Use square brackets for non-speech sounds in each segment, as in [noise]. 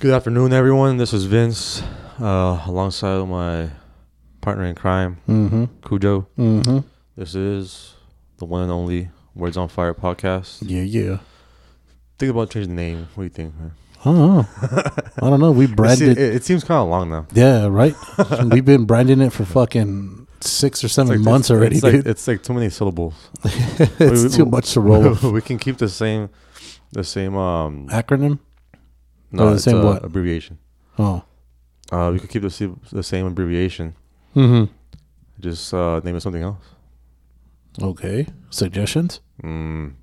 Good afternoon, everyone. This is Vince, uh, alongside my partner in crime, Mm-hmm. Kujo. Mm-hmm. This is the one and only Words on Fire podcast. Yeah, yeah. Think about changing the name. What do you think, man? I don't know. [laughs] I don't know. We branded. it, it seems kind of long now. yeah, right. [laughs] We've been branding it for fucking six or seven like- months it's- already, it's like, dude. it's like too many syllables. [laughs] it's we- too much to roll. we can keep the same, the same. Um, Acronym? No, the it's same what? abbreviation. Oh. Uh, we could keep the same, the same abbreviation. Mm-hmm. Just uh, name it something else. Okay. Suggestions? Mm,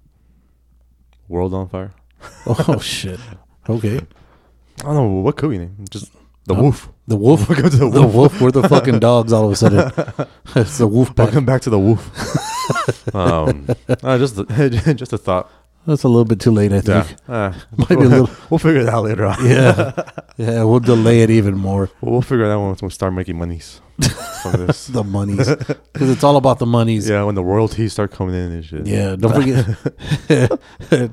World on Fire. [laughs] Oh shit. Okay. I don't know what could we name. Just the Uh, Wolf. The wolf. [laughs] Welcome to the The Wolf. wolf. We're the fucking dogs. All of a sudden, [laughs] it's the wolf pack. Welcome back to the Wolf. um, uh, just just a thought. That's a little bit too late, I Yeah, think. uh, [laughs] [laughs] Might be a little. we'll figure it out later on. Yeah. [laughs] Yeah. We'll delay it even more. We'll figure it out once we start making monies from this. The monies, because it's all about the monies. yeah, when the royalties start coming in and shit. Yeah, don't forget.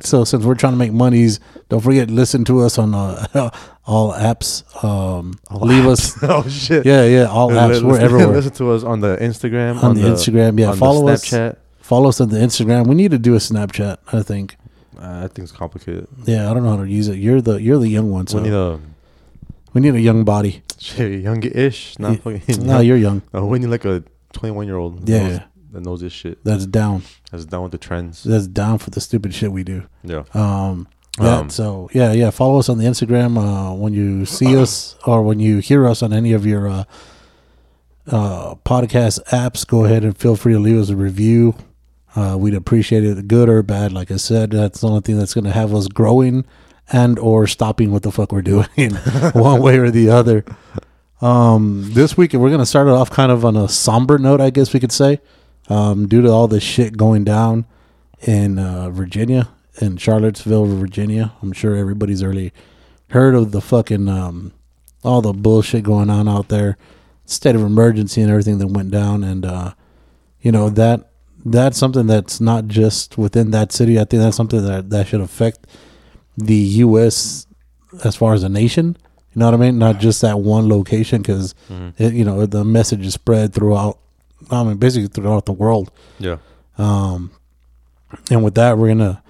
so since we're trying to make monies, don't forget listen to us on uh, all apps. Um, leave us. oh shit. Yeah, yeah, all apps. Listen- We're everywhere. Listen to us on the Instagram, on the Instagram, yeah. on Follow the us. Follow us on the Instagram. We need to do a Snapchat. I think. Uh, that thing's complicated. Yeah, I don't know how to use it. You're the you're the young one, so we need a we need a young body. [laughs] shit, young-ish. Not Yeah. fucking. No, you're young. No, [laughs] we need like a 21-year-old. Yeah. that knows this shit. That's down. That's down with the trends. That's down for the stupid shit we do. Yeah. Um, that, Um, so yeah, yeah. Follow us on the Instagram. Uh, when you see us or when you hear us on any of your uh, uh, podcast apps, go ahead and feel free to leave us a review. Uh, we'd appreciate it, good or bad. Like I said, that's the only thing that's going to have us growing and or stopping what the fuck we're [laughs] doing, [laughs] one way or the other. Um, this week we're going to start it off kind of on a somber note, I guess we could say, um, due to all the shit going down in uh, Virginia, in Charlottesville, Virginia. I'm sure everybody's already heard of the fucking um, all the bullshit going on out there, state of emergency and everything that went down, and uh, you know that that's something that's not just within that city. I think that's something that that should affect the U.S. as far as a nation. You know what I mean? Not just that one location, because Mhm. you know the message is spread throughout. I mean, basically throughout the world. Yeah. Um, and with that, we're gonna,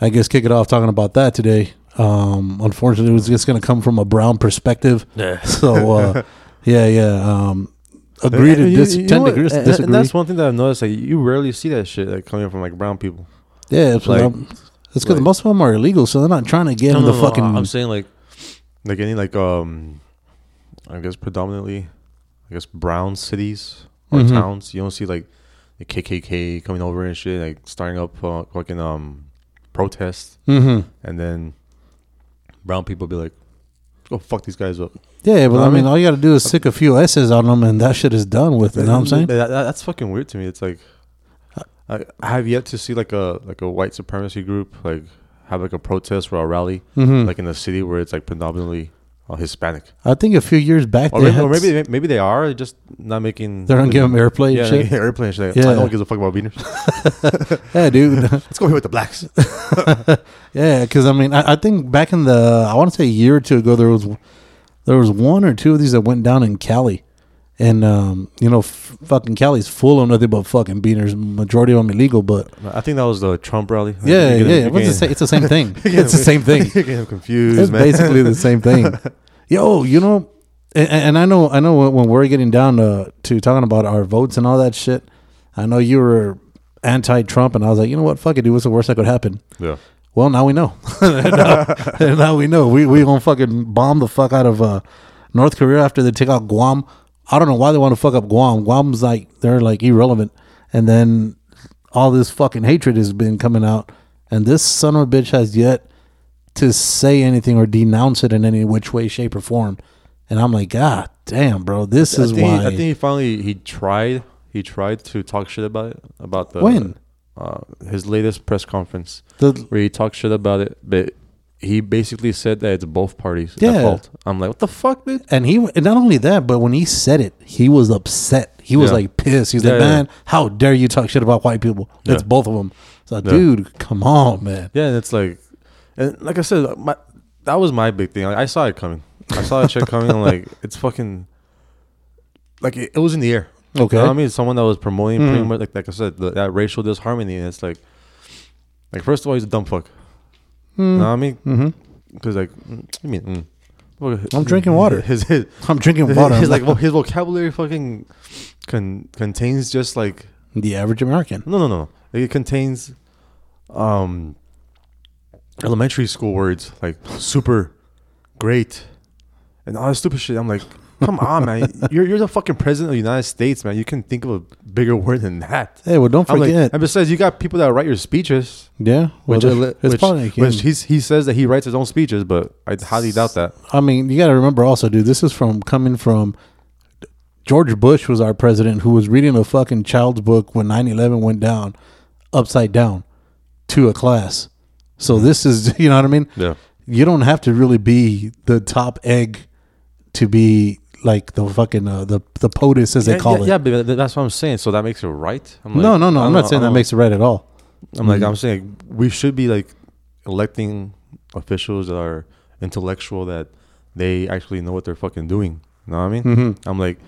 I guess, kick it off talking about that today. Um, unfortunately, it was just gonna come from a brown perspective. Yeah. So, uh, [laughs] yeah, yeah. Um, agree to You- dis- you know tend to what? agree, And- and that's one thing that I've noticed. Like you rarely see that shit like coming from like brown people. yeah, it's like- it's because like- most of them are illegal, so they're not trying to get No, in the no, fucking. I'm saying like, like any like um, I guess predominantly, I guess brown cities or Mhm. towns. You don't see like the KKK coming over and shit, like starting up uh, fucking um protests, Mhm. and then brown people be like, "Go fuck these guys up." Yeah, but I mean, all you got to do is stick a few S's on them, and that shit is done with. You know what I'm saying? That- that- that's fucking weird to me. It's like I, I have yet to see like a like a white supremacy group like have like a protest or a rally Mhm. like in a city where it's like predominantly uh, Hispanic. I think a few years back, Or they maybe, or maybe they- maybe they are just not making. they're gonna give them airplay yeah, and shit. like, airplane shit. Yeah. I don't give a fuck about beaners. [laughs] Yeah, dude. [laughs] Let's go here with the blacks. [laughs] Yeah, because I mean, I, I think back in the I want to say a year or two ago, there was there was one or two of these that went down in Cali, and um, you know, f- fucking Cali's full of nothing but fucking beaners. Majority of them illegal, but I think that was the Trump rally. Yeah, yeah, what's the sa- it's the same thing. [laughs] it's the same thing. [laughs] You're getting confused, It's man. basically the same thing. [laughs] Yo, you know, and, and I know, I know when, when we're getting down to to talking about our votes and all that shit. I know you were anti-Trump, and I was like, you know what, fuck it, dude. What's the worst that could happen? yeah. Well, now we know. now, now we know. We we gonna fucking bomb the fuck out of uh, North Korea after they take out Guam. I don't know why they want to fuck up Guam. Guam's like they're like irrelevant, and then all this fucking hatred has been coming out, and this son of a bitch has yet to say anything or denounce it in any which way, shape, or form. And I'm like, God damn, bro, this I is think, why. I think he finally he tried he tried to talk shit about it about the When? uh, his latest press conference the, where he talked shit about it, but he basically said that it's both parties Yeah. at fault. I'm like, what the fuck, dude? and he and not only that, but when he said it, he was upset. He was Yeah. like pissed. He's Yeah, like, man, how dare you talk shit about white people? It's both of them. So, Yeah. dude, come on, man. Yeah, and it's like, and like I said, my that was my big thing. Like, I saw it coming. I saw that shit coming. I'm like, [laughs] it's fucking, like it, it was in the air. Okay. You know what I mean, someone that was promoting pretty Mhm. much like like I said, the, that racial disharmony, and it's like, like first of all, he's a dumb fuck. You know what I mean? Mm-hmm. Because like, mm, I mean, mm. I'm drinking water. [laughs] His his, I'm drinking water. his I'm like his vocabulary fucking con- contains just like the average American. no no no it contains um elementary school words like super great and all that stupid shit. I'm like, come on, man, you're you're the fucking president of the United States, man. You can think of a bigger word than that. Hey, well, don't I'm like, forget. and besides, you got people that write your speeches. yeah, well, Which, it's which, probably which he's, he says that he writes his own speeches, but I highly doubt that. I mean, you got to remember also, dude. This is from coming from George Bush was our president who was reading a fucking child's book when 9/11 went down, upside down, to a class. So mm-hmm. this is, [laughs] you know what I mean? Yeah. You don't have to really be the top egg to be like the fucking uh, the the POTUS as they call yeah, it. yeah, but that's what I'm saying. So that makes it right. I'm like, no, no, no. I'm not saying know, I that makes it right at all. I'm like Mm. I'm saying we should be like electing officials that are intellectual that they actually know what they're fucking doing. You know what I mean? Mhm. I'm like,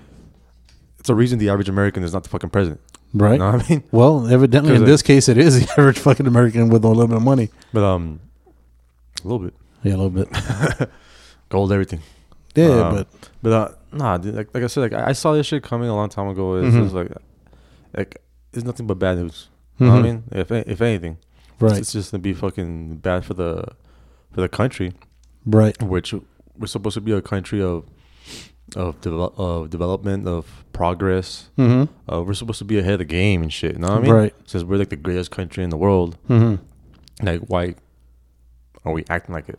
it's a reason the average American is not the fucking president. Right. You know what I mean? Well, evidently in like- this case, it is the [laughs] average fucking American with a little bit of money. But um, a little bit Yeah, a little bit. [laughs] gold, everything. Yeah, Um, but But uh, nah, dude, like like I said, like I I saw this shit coming a long time ago. It's Mhm. just like, like it's nothing but bad news. You know what I Mhm. mean? If a- if anything, right, it's just gonna be fucking bad for the for the country. right. which we're supposed to be a country of of develop of development of progress. Mm-hmm. Uh, we're supposed to be ahead of the game and shit. You know what I mean? Right. Since we're like the greatest country in the world, Mm-hmm. like why are we acting like it?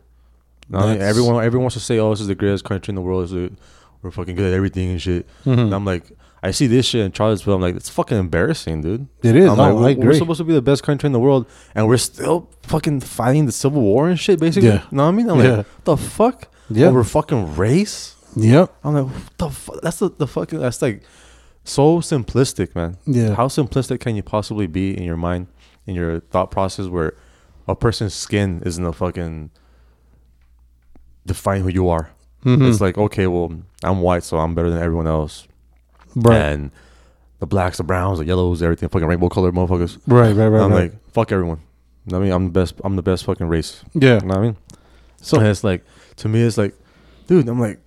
You know what I mean? That's- everyone everyone wants to say, "Oh, this is the greatest country in the world. This is the- we're fucking good at everything and shit." Mhm. And I'm like, I see this shit in Charlottesville. I'm like, it's fucking embarrassing, dude. It is. I'm No, like, we're, supposed to be the best country in the world, and we're still fucking fighting the civil war and shit. Basically, Yeah. you know what I mean? I'm Yeah. like, the fuck Yeah. over fucking race. Yeah. I'm like, what the fuck? That's the, the fucking. That's like so simplistic, man. Yeah. How simplistic can you possibly be in your mind, in your thought process, where a person's skin isn't a fucking define who you are. Mhm. It's like, okay, well, I'm white, so I'm better than everyone else. right. And the blacks, the browns, the yellows, everything, fucking rainbow colored motherfuckers. right. Right. Right. I'm right. like, fuck everyone. You know what I mean, I'm the best. I'm the best fucking race. yeah. You know what I mean? So and it's like, to me, it's like, dude, I'm like,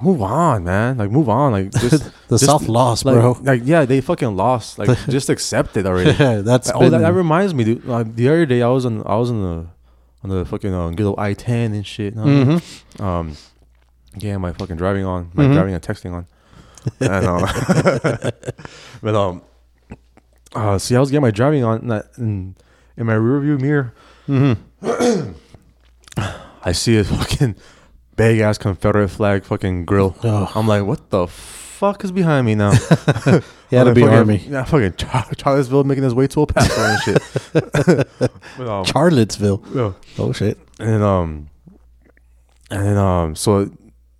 move on, man. Like, move on. Like, just [laughs] the just, South lost, like, bro. Like, yeah, they fucking lost. Like, [laughs] just accept it already. yeah, That's oh, been, that, that reminds me, dude. Uh, the other day, I was on, I was on the, on the fucking uh, good old I-10 and shit. you know what I mean? Mhm. Um, yeah, my fucking driving on, my Mhm. driving and texting on. and, uh, [laughs] but um, uh, see, I was getting my driving on, and, I, and in my rearview mirror, Mhm. I see a [laughs] fucking big ass Confederate flag fucking grill. Oh. I'm like, what the fuck is behind me now? [laughs] He had I'm to like, be fucking- army. Yeah, fucking Char- Charlottesville making his way to El Paso and shit. but, um, Charlottesville. yeah. Oh shit. and um, and um, so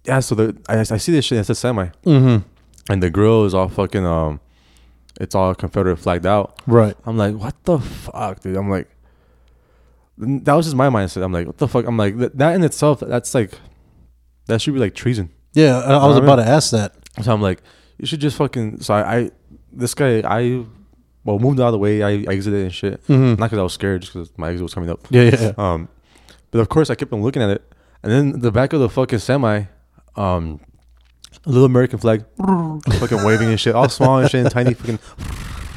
yeah, so the I, I see this shit. It's a semi, Mm-hmm. and the grill is all fucking um, it's all Confederate flagged out. Right. I'm like, what the fuck, dude? I'm like, that was just my mindset. I'm like, what the fuck? I'm like, that, that in itself, that's like, that should be like treason. Yeah, I, I was I mean- about to ask that. So I'm like, you should just fucking. So I, I this guy, I, well, moved out of the way. I exited and shit. Mhm. Not because I was scared, just because my exit was coming up. Yeah, yeah, yeah. Um, but of course, I kept on looking at it, and then the back of the fucking semi, um, a little American flag, [laughs] fucking waving and shit, all small and shit, and tiny fucking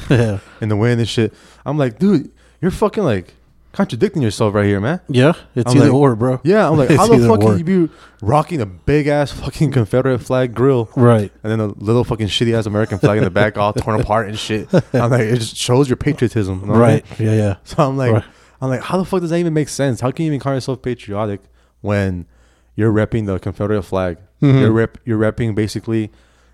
yeah. [laughs] in the wind and shit. I'm like, dude, you're fucking like contradicting yourself right here, man. Yeah, it's I'm either like- or, bro. Yeah, I'm like, [laughs] how the fuck can you be rocking a big ass fucking Confederate flag grill Right. and then a little fucking shitty ass American flag in the back, all torn apart and shit? I'm like, it just shows your patriotism, you know what I mean? Right. Yeah, yeah. So I'm like, Right. I'm like, how the fuck does that even make sense? How can you even call yourself patriotic when you're repping the Confederate flag? Mm-hmm. You're rep, you're repping basically,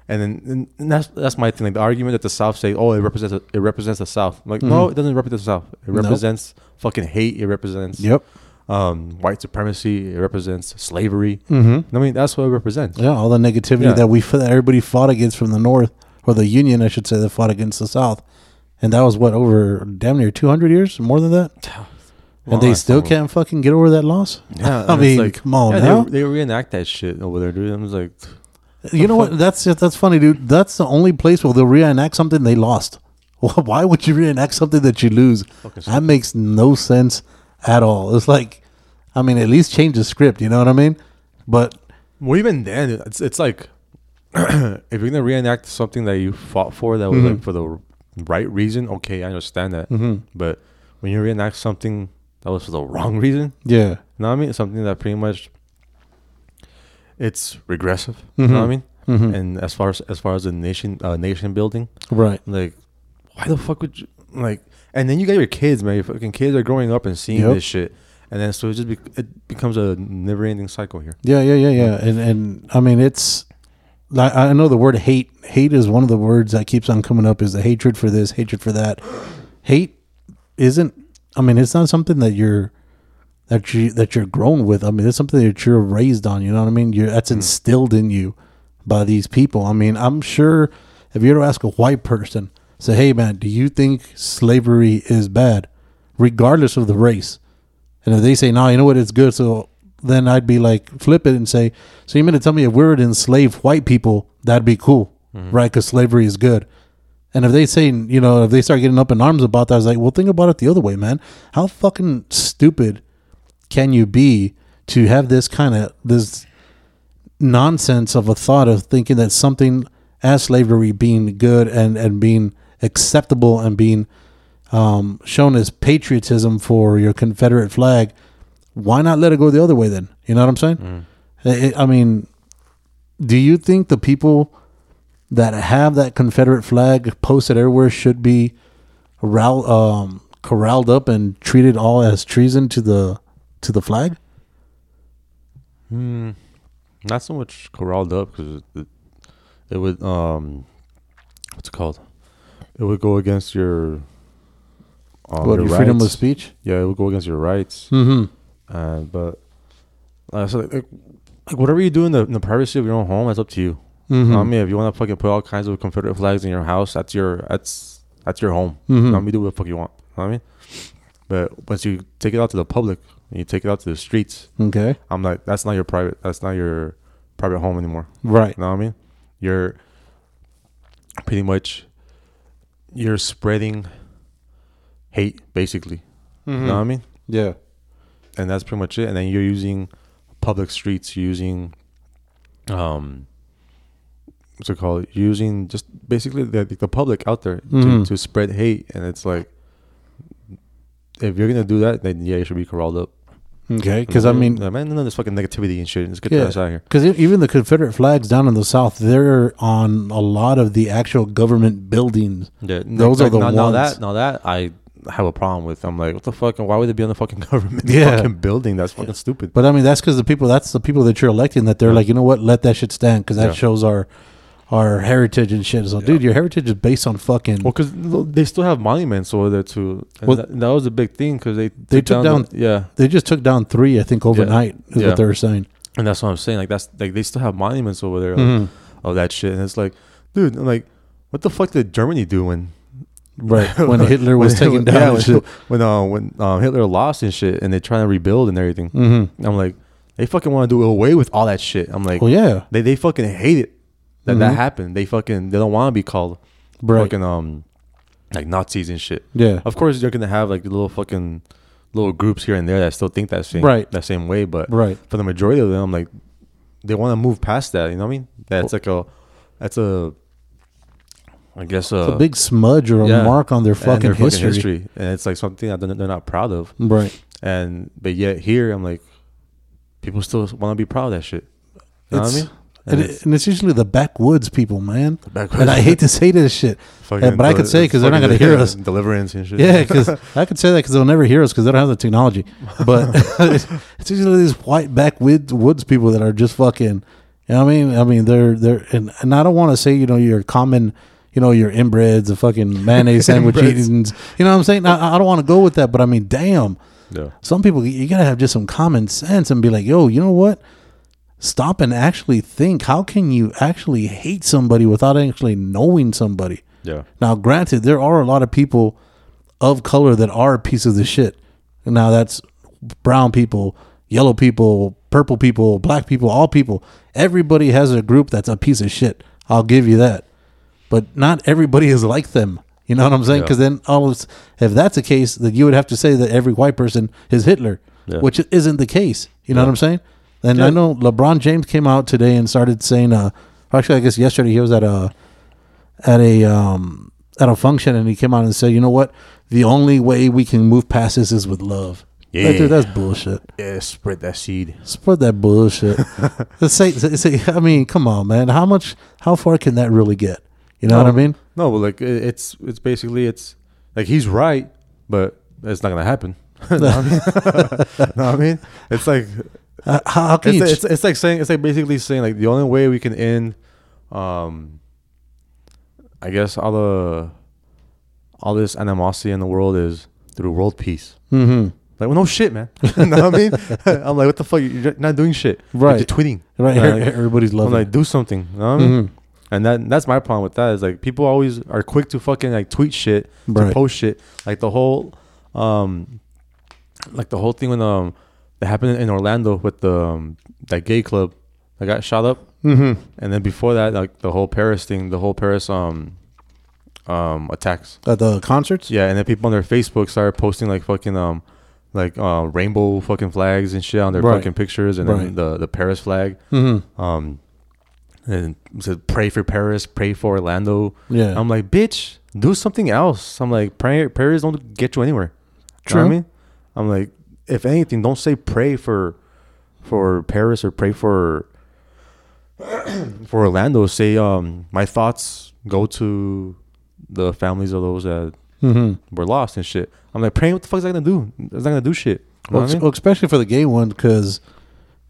and then and that's that's my thing. Like the argument that the South say, oh, it represents it represents the South. I'm like, no, it doesn't represent the South. It Mm-hmm. Nope. represents fucking hate. It represents Yep. um, white supremacy. It represents slavery. Mm-hmm. I mean, that's what it represents. Yeah, all the negativity Yeah. that we that everybody fought against from the North, or the Union, I should say, that fought against the South, and that was what over damn near two hundred years, more than that, Well, and they still can't fucking get over that loss. Yeah, [laughs] I mean, it's come on yeah, now. They, they reenact that shit over there, dude. I was like, You know what? That's that's funny, dude. That's the only place where they'll reenact something they lost. [laughs] Why would you reenact something that you lose? Fucking That makes no sense at all. It's like, I mean, at least change the script. You know what I mean? But well, even then, it's it's like [clears throat] if you're gonna reenact something that you fought for that was like mm-hmm. for the right reason, okay, I understand that. Mm-hmm. But when you reenact something that was for the wrong reason, yeah, you know what I mean? Something that pretty much it's regressive. You know what I mean? And as far as as far as the nation uh, nation building, right. like why the fuck would you like? And then you got your kids, man. Your fucking kids are growing up and seeing Yep. this shit, and then so it just be, it becomes a never ending cycle here. Yeah, yeah, yeah, yeah. And and I mean, it's like I know the word hate. Hate is one of the words that keeps on coming up. Is the hatred for this, hatred for that. Hate isn't. I mean, it's not something that you're that you that you're grown with. I mean, it's something that you're raised on. You know what I mean? You're that's hmm. instilled in you by these people. I mean, I'm sure if you were to ask a white person, say, "Hey, man, do you think slavery is bad, regardless of the race?" And if they say, no, you know what, it's good. So then I'd be like, flip it and say, so you mean to tell me if we were to enslave white people, that'd be cool, mm-hmm. right? Because slavery is good. And if they say, you know, if they start getting up in arms about that, I was like, well, think about it the other way, man. How fucking stupid can you be to have this kind of, this nonsense of a thought of thinking that something as slavery being good and, and being acceptable and being um, shown as patriotism for your Confederate flag, why not let it go the other way then? You know what I'm saying? I- I mean, do you think the people that have that Confederate flag posted everywhere should be ral- um, corralled up and treated all as treason to the to the flag? Hmm. Not so much corralled up because it, it would um, what's it called? It would go against your um, what, your freedom of speech? Yeah, it would go against your rights. Mm-hmm. Uh, but like, so like, like whatever you do in the, in the privacy of your own home, that's up to you. Mm-hmm. I mean, if you want to fucking put all kinds of Confederate flags in your house, that's your that's that's your home. Mhm. You know, you do what the fuck you want. You know what I mean, but once you take it out to the public and you take it out to the streets, Okay. I'm like, that's not your private. That's not your private home anymore. Right. You know what I mean? You're pretty much you're spreading hate, basically. You know what I mean? Yeah. and that's pretty much it. And then you're using public streets, using um, what's it called? Using just basically the the public out there Mhm. to, to spread hate, and it's like if you're gonna do that, then yeah, you should be corralled up. Okay. Because I mean, Yeah, man, none of this fucking negativity and shit. Let's get Yeah. that out here. Because even the Confederate flags down in the South, they're on a lot of the actual government buildings. Yeah, Those are the now, now that now that I have a problem with. I'm like, what the fuck? And why would they be on the fucking [laughs] government Yeah. fucking building? That's fucking stupid. But I mean, that's because the people, that's the people that you're electing that they're like, you know what, let that shit stand because that Yeah. shows our our heritage and shit. So, dude, your heritage is based on fucking. Well, because they still have monuments over there too. And Well- that, that was a big thing because they They took down- the- yeah, they just took down three, I think, overnight, is Yeah. what they were saying. and that's what I'm saying. Like that's like they still have monuments over there Mhm. of that shit, and it's like, dude, I'm like, what the fuck did Germany do when Right. [laughs] When Hitler was [laughs] when- taken [laughs] down Yeah, when, shit. when uh when um, Hitler lost and shit, and they're trying to rebuild and everything. Mm-hmm. I'm like, they fucking want to do away with all that shit. I'm like, Well, yeah. they they fucking hate it that that Mhm. happened. They fucking they don't want to be called Right. fucking um like Nazis and shit. Yeah. Of course, you're gonna have like little fucking little groups here and there that still think that same Right. that same way, but Right. for the majority of them, like they want to move past that. You know what I mean? That's like a that's a I guess It's a big smudge or a yeah. mark on their fucking, their history. and it's like something that they're they're not proud of. Right. And but yet here, I'm like, people still want to be proud of that shit. You know what I mean? And, And it, it's- and it's usually the backwoods people, man. backwoods. And I hate to say this shit, [laughs] but I could say because they're not going to hear us. Deliverance and shit. Yeah, [laughs] because I could say that because they'll never hear us because they don't have the technology. But [laughs] it's usually these white backwoods people that are just fucking. You know what I mean? I mean, they're they're and, and I don't want to say you know your common, you know your inbreds, the fucking mayonnaise sandwich eatings. You know what I'm saying? I, I don't want to go with that, but I mean, damn, yeah. some people you gotta have just some common sense and be like, yo, you know what? Stop and actually think. How can you actually hate somebody without actually knowing somebody? Yeah. Now, granted, there are a lot of people of color that are pieces of shit. Now, that's brown people, yellow people, purple people, black people, all people. Everybody has a group that's a piece of shit. I'll give you that. But not everybody is like them. You know what I'm saying? Yeah. Because then, all of, if that's the case, then you would have to say that every white person is Hitler, Yeah. which isn't the case. You know Yeah. what I'm saying? And Yeah. I know LeBron James came out today and started saying, uh, actually, I guess yesterday he was at a at a um at a function and he came out and said, "You know what? The only way we can move past this is with love." Yeah, Yeah. dude, that's bullshit. Yeah. Spread that seed. Spread that bullshit. [laughs] Let's say, say, I mean, come on, man. How much? How far can that really get? You know what I mean? No, but like it's it's basically it's like he's right, but it's not gonna happen. [laughs] know what I mean? [laughs] know what I mean? It's like Uh, how, how can it's, you? it's, it's like saying it's like basically saying like the only way we can end, um, I guess all the all this animosity in the world is through world peace. hmm Like, well, no shit, man. [laughs] you know what I mean? [laughs] I'm like, what the fuck? You're not doing shit. Right. You're tweeting. Right. Like, [laughs] everybody's loving. I'm like, do something. You know what I mean? Mhm. And that that's my problem with that is like people always are quick to fucking like tweet shit, Right. to post shit. Like the whole, um, like the whole thing when um that happened in Orlando with the um, that gay club that got shot up, Mhm. and then before that, like the whole Paris thing, the whole Paris um um attacks. At the concerts. Yeah, and then people on their Facebook started posting like fucking um like uh rainbow fucking flags and shit on their Right. fucking pictures, and Right. then the the Paris flag. Mm-hmm. Um, and said pray for Paris, pray for Orlando. Yeah. I'm like, bitch, do something else. I'm like, pray, prayers don't get you anywhere. You know I mean? I'm like, if anything, don't say pray for for Paris or pray for for Orlando. Say, um, my thoughts go to the families of those that mm-hmm. were lost and shit. I'm like, praying, what the fuck is that gonna do? It's not gonna do shit. You know Well, I mean? well, especially for the gay one, because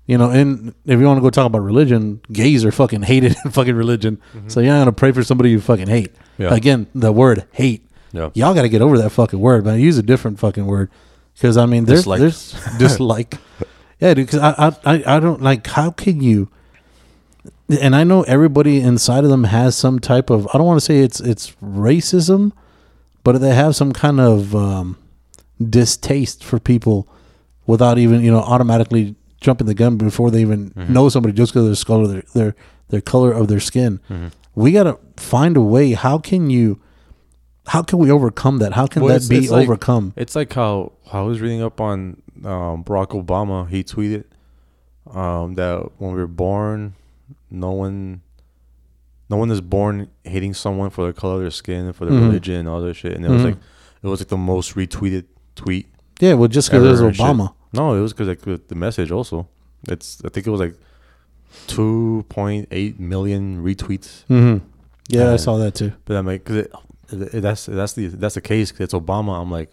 you know, and if you want to go talk about religion, gays are fucking hated in [laughs] fucking religion. So you're not gonna pray for somebody you fucking hate. Mm-hmm. Yeah. Again, the word hate. Yeah. Y'all got to get over that fucking word, man. Use a different fucking word, because I mean, there's Dislike. there's [laughs] dislike. Yeah, dude. Because I, I I I don't like. How can you? And I know everybody inside of them has some type of. I don't want to say it's it's racism, but they have some kind of um, distaste for people without even you know automatically jumping the gun before they even Mm-hmm. know somebody just because of their color their, their their color of their skin. Mm-hmm. We gotta find a way. How can you? How can we overcome that? How can Well, that it's- be it's like- overcome? It's like how, how I was reading up on um, Barack Obama. He tweeted um, that when we were born, no one, no one is born hating someone for the color of their skin, and for their Mhm. religion, and all that shit. And it was Mhm. like, it was like the most retweeted tweet. yeah, well, just because it was and shit. Obama. No, it was because like the message also. It's I think it was like two point eight million retweets. Mm-hmm. Yeah, I Uh, saw that too. But I'm like, cause it, it, that's that's the that's the case. 'cause it's Obama. I'm like,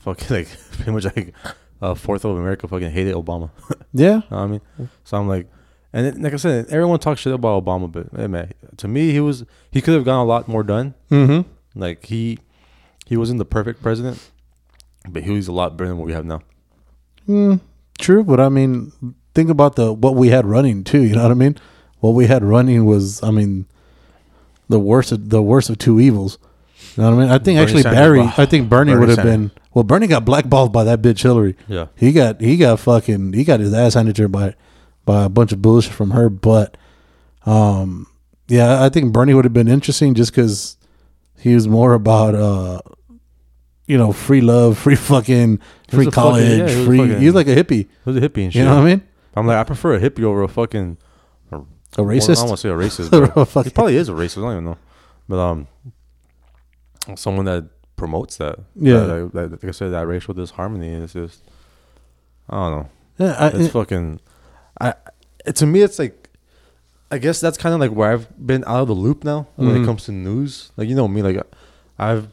fucking [laughs] like pretty much like a fourth of America fucking hated Obama. [laughs] Yeah, You know I mean, so I'm like, and it, like I said, everyone talks shit about Obama, but hey man, to me he was he could have gotten a lot more done. mm-hmm. Like he he wasn't the perfect president, but he was a lot better than what we have now. Mm, true, but I mean, think about the what we had running too. You know what I mean? What we had running was, I mean, the worst of the worst of two evils. You know what I mean? I think Bernie actually Sanders, Barry. wow. I think Bernie, Bernie would have Sanders. been. Well, Bernie got blackballed by that bitch Hillary. Yeah. He got he got fucking he got his ass handed to her by by a bunch of bullshit from her. But um, yeah, I think Bernie would have been interesting just because he was more about uh, you know, free love, [laughs] free fucking, free a fucking- college, yeah, he was free. fucking- he's like a hippie. He was a hippie and shit. You know what I mean? I'm like, I prefer a hippie over a fucking A Well, I don't want to say a racist, [laughs] but he probably is a racist. I don't even know, but um, someone that promotes that, Yeah. that, that, like I said, that racial disharmony is just, I don't know. Yeah, I, It's fucking, I. To me, it's like, I guess that's kind of like where I've been out of the loop now when Mhm. it comes to news. Like you know me, like I've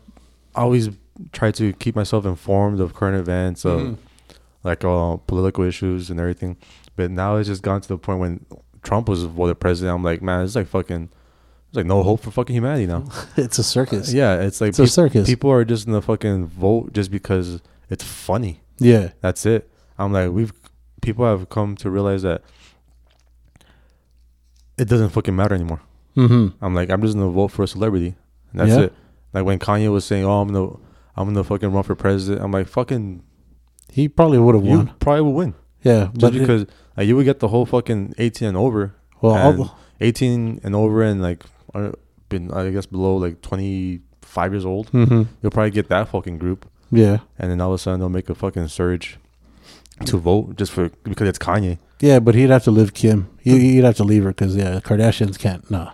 always tried to keep myself informed of current events, of Mhm. like uh, political issues and everything. But now it's just gone to the point when Trump was voted president. I'm like, man, it's like fucking, it's like no hope for fucking humanity now. [laughs] It's a circus. yeah, it's like It's a circus. people are just gonna fucking vote just because it's funny. Yeah. That's it. I'm like, we've people have come to realize that it doesn't fucking matter anymore. Mm-hmm. I'm like, I'm just gonna vote for a celebrity. And that's Yeah. it. Like when Kanye was saying, "Oh, I'm gonna, I'm gonna fucking run for president." I'm like, fucking, He probably would have won. probably will win Yeah, just but it- because like, you would get the whole fucking 18 and over, well, and 18 and over, and like, been I guess below like 25 years old. hmm You'll probably get that fucking group, yeah, and then all of a sudden they'll make a fucking surge to vote just for because it's Kanye. yeah, but he'd have to live Kim. He, he'd have to leave her because yeah, Kardashians can't. Nah.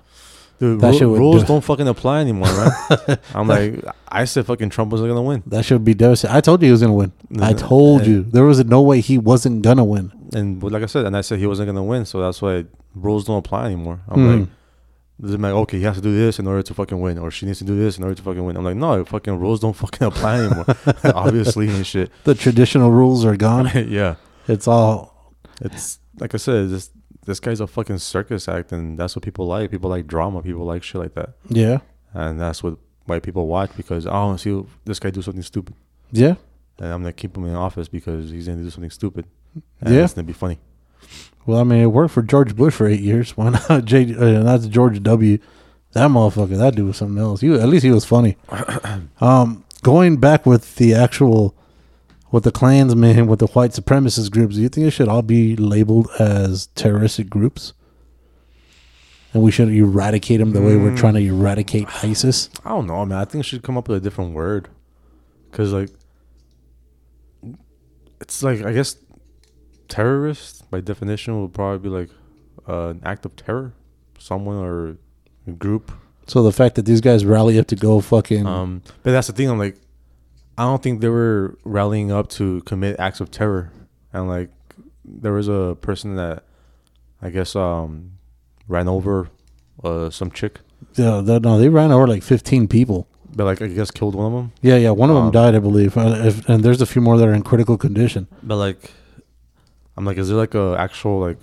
Dude, That ru- rules do- don't fucking apply anymore, man. [laughs] I'm like, I said fucking Trump wasn't gonna win, That should be devastating. I told you he was gonna win. I told And- you there was no way he wasn't gonna win. and but like I said, and I said he wasn't gonna win, so that's why rules don't apply anymore. I'm Hmm. like, they're like, okay, he has to do this in order to fucking win, or she needs to do this in order to fucking win. I'm like, no, fucking rules don't [laughs] fucking apply anymore, [laughs] obviously and shit. The traditional rules are gone. yeah, It's all it's like I said, this this guy's a fucking circus act, and that's what people like. People like drama. People like shit like that, yeah, and that's what why people watch because oh, I want to see this guy do something stupid. yeah. and I'm gonna keep him in office because he's gonna do something stupid. And Yeah. it's gonna be funny. Well, I mean, it worked for George Bush for eight years. [laughs] Why not J? Uh, that's George W. That motherfucker. That dude was something else. He at least he was funny. [coughs] um, going back with the actual, with the Klansmen, with the white supremacist groups, do you think it should all be labeled as terroristic groups? And we should eradicate them the way we're trying to eradicate ISIS. I don't know, man. I think it should come up with a different word, because like, it's like I guess terrorist by definition would probably be like uh, an act of terror, someone or a group. So the fact that these guys rally up to go fucking Um, but that's the thing. I'm like, I don't think they were rallying up to commit acts of terror, and like there was a person that I guess um ran over uh some chick, yeah, they- no, they ran over like fifteen people. but like I guess killed one of them. Yeah, yeah, one of them Um, died, I believe, uh, if, and there's a few more that are in critical condition. But like, I'm like, is there like a actual like,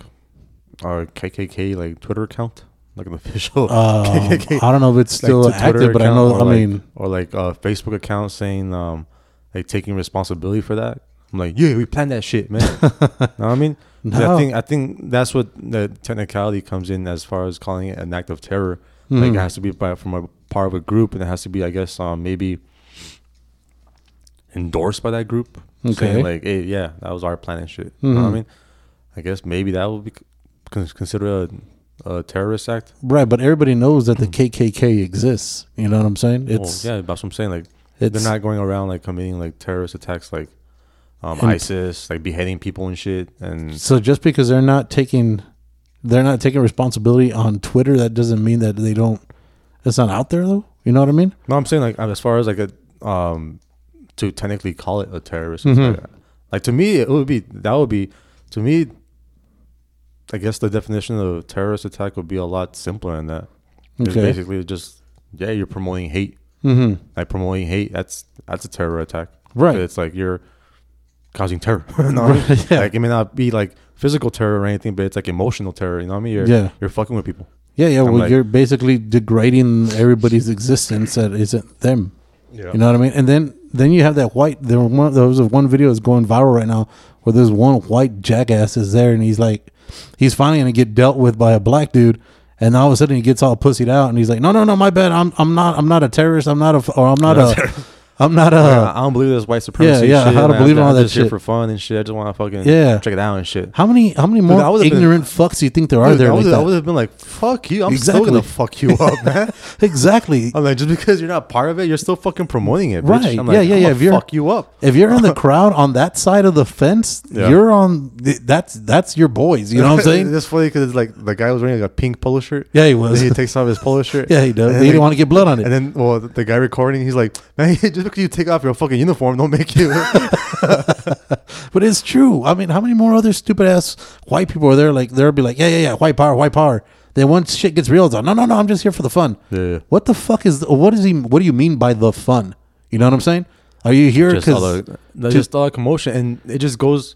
uh, KKK like Twitter account, like an [laughs] official Um, KKK, I don't know if it's like, still Twitter active, but I know. I like- mean, or like a Facebook account saying um, like taking responsibility for that. I'm like, yeah, we planned that shit, man. [laughs] know what I mean? No. I think I think that's what the technicality comes in as far as calling it an act of terror. Like Mhm. it has to be by, from a part of a group, and it has to be, I guess, um, maybe endorsed by that group. Okay. Saying like, hey, yeah, that was our plan and shit. You know what I Mhm. mean? I guess maybe that would be considered a, a terrorist act. right, but everybody knows that the KKK exists. You know what I'm saying? It's well, yeah, that's what I'm saying. Like it's they're not going around like committing like terrorist attacks, like um, And- ISIS, like beheading people and shit. And so just because they're not taking they're not taking responsibility on Twitter, that doesn't mean that they don't. It's not out there though. You know what I mean? no, I'm saying like as far as like a um to technically call it a terrorist, Mhm. attack, like to me it would be that would be to me. I guess the definition of a terrorist attack would be a lot simpler than that. It's Okay. basically just yeah, you're promoting hate. Mm-hmm. Like promoting hate, that's that's a terror attack. Right. It's like you're causing terror. [laughs] you know what I mean? Right, yeah. Like it may not be like physical terror or anything, but it's like emotional terror. You know what I mean? You're, Yeah. You're fucking with people. Yeah, yeah. I'm Well, like- you're basically degrading everybody's existence that isn't them. Yeah. You know what I mean? And then then you have that white. There, were one, there was one video that's going viral right now where there's one white jackass is there and he's like, he's finally gonna get dealt with by a black dude, and all of a sudden he gets all pussied out and he's like, no, no, no, my bad. I'm I'm not I'm not a terrorist. I'm not a or I'm not a I'm not Yeah, a. I don't believe this white supremacy. yeah, shit, how to man. believe in I'm all that shit. for fun and shit. I just want to fucking Yeah. check it out and shit. How many how many more I would've been- ignorant fucks do you think there are Dude, there I like would, would have been like, "Fuck you! I'm Exactly. still gonna fuck you up, [laughs] man." exactly. I'm like, just because you're not part of it, you're still fucking promoting it, bitch. Right. I'm Yeah, like, yeah, I'm yeah. If you're- fuck you up. If you're in the [laughs] crowd on that side of the fence, Yeah. you're on. That's that's your boys. You know what I'm saying? [laughs] it's funny because it's like the guy was wearing like a pink polo shirt. Yeah, he was. he takes off his polo shirt. Yeah, he does. He didn't want to get blood on it. And then, well, the, the guy recording, he's like, "Man, just because you take off your fucking uniform, don't make you." [laughs] but it's true. I mean, how many more other stupid ass white people are there? Like they'll be like, yeah, yeah, yeah, white power, white power. Then once shit gets real, it's like, no, no, no, I'm just here for the fun. Yeah, yeah. What the fuck is? What is he? What do you mean by the fun? You know what I'm saying? Are you here just all because? the, the- just all the commotion, and it just goes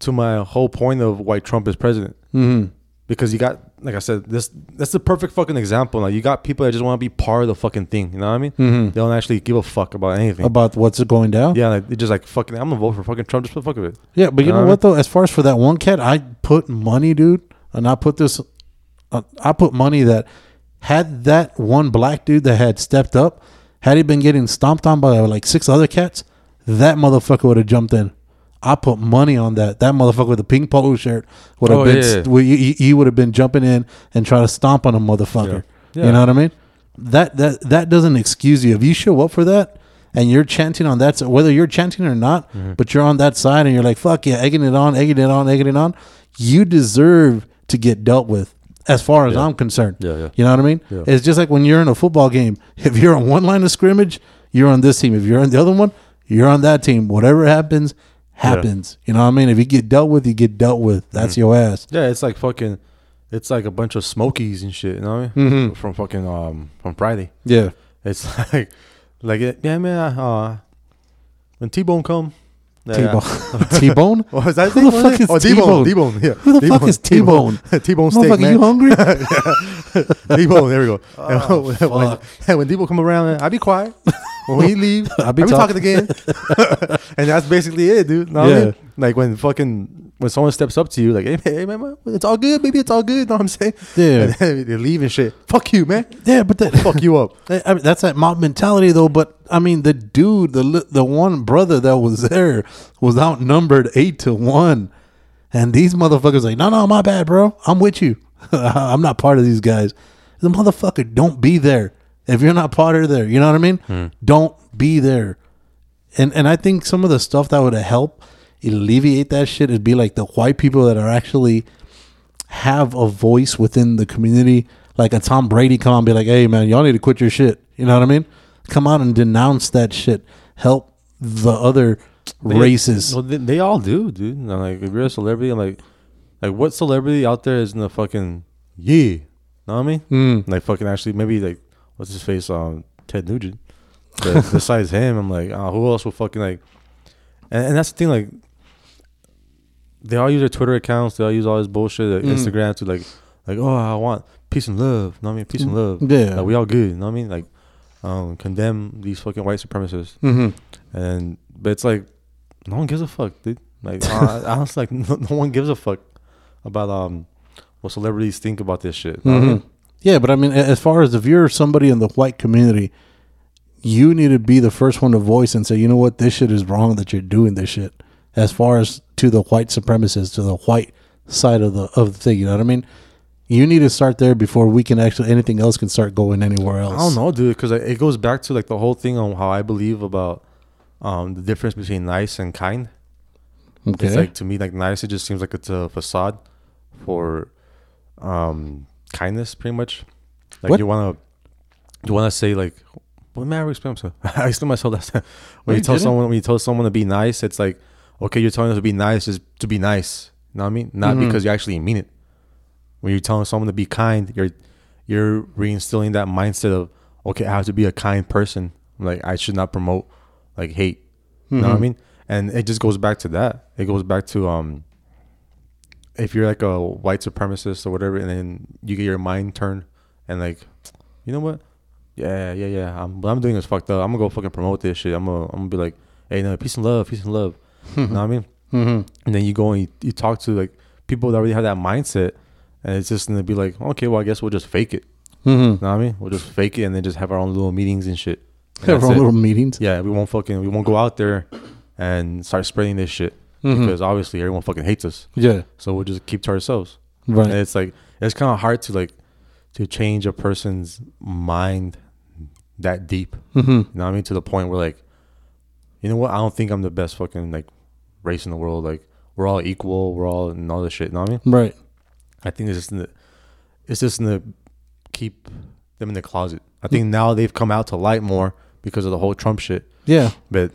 to my whole point of why Trump is president. Mhm. Because you got, like I said, this that's the perfect fucking example. Like you got people that just want to be part of the fucking thing. You know what I mean? Mhm. They don't actually give a fuck about anything. About what's going down? yeah, like they're just like fucking. I'm gonna vote for fucking Trump just for the fuck of it. Yeah, but you know Uh, what though? As far as for that one cat, I put money, dude, and I put this, uh, I put money that had that one black dude that had stepped up, had he been getting stomped on by like six other cats, that motherfucker would have jumped in. I put money on that. That motherfucker with the pink polo shirt would have Oh, been. yeah, yeah. He, he would have been jumping in and trying to stomp on a motherfucker. Yeah. You know what I mean? That that that doesn't excuse you if you show up for that and you're chanting on that, whether you're chanting or not, Mm-hmm. but you're on that side and you're like, fuck yeah, egging it on, egging it on, egging it on, you deserve to get dealt with as far as Yeah. I'm concerned. Yeah, yeah. You know what I mean? Yeah. It's just like when you're in a football game. If you're on one line of scrimmage, you're on this team. If you're on the other one, you're on that team. Whatever happens, happens. You know what I mean? If you get dealt with, you get dealt with. That's Mm-hmm. your ass. Yeah, it's like fucking. It's like a bunch of smokies and shit. You know what I mean? Mhm. From fucking um from Friday. Yeah. It's [laughs] like, like it, yeah, man. Uh, when T Bone come, yeah, T-bone. [laughs] [laughs] T-bone? What was that? Who the fuck is oh, T-Bone? T-Bone. Yeah. Who the fuck is T-Bone? T-Bone steak, Motherfucker, you hungry? T-Bone. There we go. Oh, when, when, when T-Bone come around, I be quiet. When he leave, [laughs] I I be be, talk- talking again. [laughs] and that's basically it, dude. Know what I Yeah. mean? Like when fucking when someone steps up to you, like, hey, hey man, man, it's all good. Maybe it's all good. [laughs] Know what I'm saying? Yeah. And then they leave and shit. Fuck you, man. yeah, but that, Fuck you up. I mean, that's that mob mentality, though. But I mean, the dude, the li- the one brother that was there was outnumbered eight to one, and these motherfuckers like, no, no, my bad, bro. I'm with you. I'm not part of these guys. The motherfucker, don't be there if you're not part of there. You know what I mean? Don't be there. And and I think some of the stuff that would help alleviate that shit is be like the white people that are actually have a voice within the community. Like a Tom Brady come and be like, hey man, y'all need to quit your shit. You know what I mean? Come out and denounce that shit. Help the other They- races. Well, they, they all do, dude. Like, if you're a celebrity, I'm like, like what celebrity out there is in the fucking yeah? Know what I mean? Mm. Like fucking actually, maybe like what's his face? Um, Ted Nugent. But [laughs] besides him, I'm like, oh, who else will fucking like? And, and that's the thing, like, they all use their Twitter accounts. They all use all this bullshit, like Mm. Instagram to like, like, oh, I want peace and love. Know what I mean? Peace and love. Yeah. Like, we all good. You know what I mean? Like, um, condemn these fucking white supremacists. Mm-hmm. And but it's like no one gives a fuck, dude. Like I, [laughs] I was like no, no one gives a fuck about um what celebrities think about this shit. Know what I mean? Yeah, but I mean, as far as if you're somebody in the white community, you need to be the first one to voice and say, you know what, this shit is wrong that you're doing this shit. As far as to the white supremacists, to the white side of the of the thing, you know what I mean? You need to start there before we can actually anything else can start going anywhere else. I don't know, dude, because it goes back to like the whole thing on how I believe about um the difference between nice and kind. Okay. It's like to me, like nice, it just seems like it's a facade for um kindness, pretty much. Like What? you wanna you wanna say like, what man? I explain myself. [laughs] I explained myself last time. When No, you, you tell someone when you tell someone to be nice, it's like, okay, you're telling them to be nice is to be nice. You know what I mean? Not Mhm. because you actually mean it. When you're telling someone to be kind, you're you're reinstilling that mindset of okay, I have to be a kind person. Like I should not promote like hate. You know what I Mhm. mean? And it just goes back to that. It goes back to um if you're like a white supremacist or whatever, and then you get your mind turned and like, you know what? Yeah, yeah, yeah. I'm, what I'm doing is fucked up. I'm gonna go fucking promote this shit. I'm gonna, I'm gonna be like, hey, no, peace and love, peace and love. [laughs] you know what I mean? Mm-hmm. And then you go and you, you talk to like people that already have that mindset, and it's just gonna be like, okay, well, I guess we'll just fake it. Mm-hmm. You know what I mean? We'll just fake it and then just have our own little meetings and shit. And Have our own it. little meetings. Yeah, we won't fucking we won't go out there and start spreading this shit Mhm. because obviously everyone fucking hates us. Yeah. So we'll just keep to ourselves. Right. And it's like it's kind of hard to like to change a person's mind that deep. Mm-hmm. You know what I mean? To the point where like, you know what? I don't think I'm the best fucking like race in the world. Like we're all equal. We're all and all this shit. You know what I mean? Right. I think it's just in the, it's just in the keep them in the closet. I think now they've come out to light more because of the whole Trump shit. Yeah. But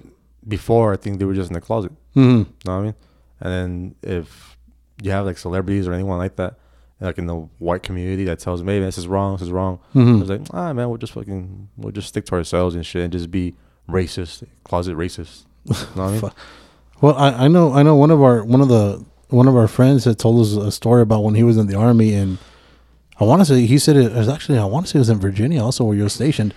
before, I think they were just in the closet. Mm-hmm. You know what I mean? And then if you have like celebrities or anyone like that, like in the white community that tells me, "Hey, this is wrong, this is wrong." Mhm. I was like, "Ah, man, we'll just fucking we'll just stick to ourselves and shit, and just be racist, closet racist." You know what I mean? [laughs] Well, I, I know I know one of our one of the one of our friends had told us a story about when he was in the army, and I want to say he said it was actually I want to say it was in Virginia, also where you were stationed.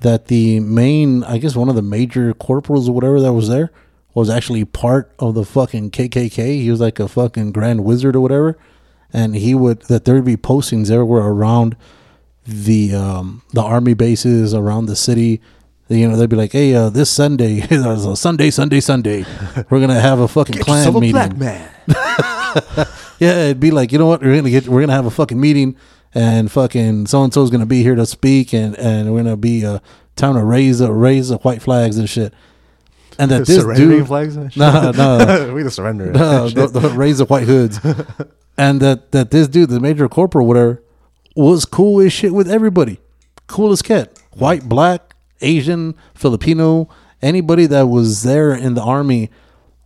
That the main, I guess, one of the major corporals or whatever that was there was actually part of the fucking KKK. He was like a fucking grand wizard or whatever, and he would that there would be postings everywhere around the um the army bases around the city. You know they'd be like hey uh this sunday [laughs] there's a sunday sunday sunday. [laughs] We're gonna have a fucking Klan meeting. black man. [laughs] yeah it'd be like you know what? We're gonna get we're gonna have a fucking meeting and fucking so and so's gonna be here to speak and and we're gonna be uh time to raise the raise the white flags and shit and that this dude flags. no [laughs] no [laughs] we the surrender. [laughs] no, the, the, raise the white hoods, and that that this dude, the major corporal, whatever, was cool as shit with everybody, cool as cat, white, black, Asian, Filipino, anybody that was there in the army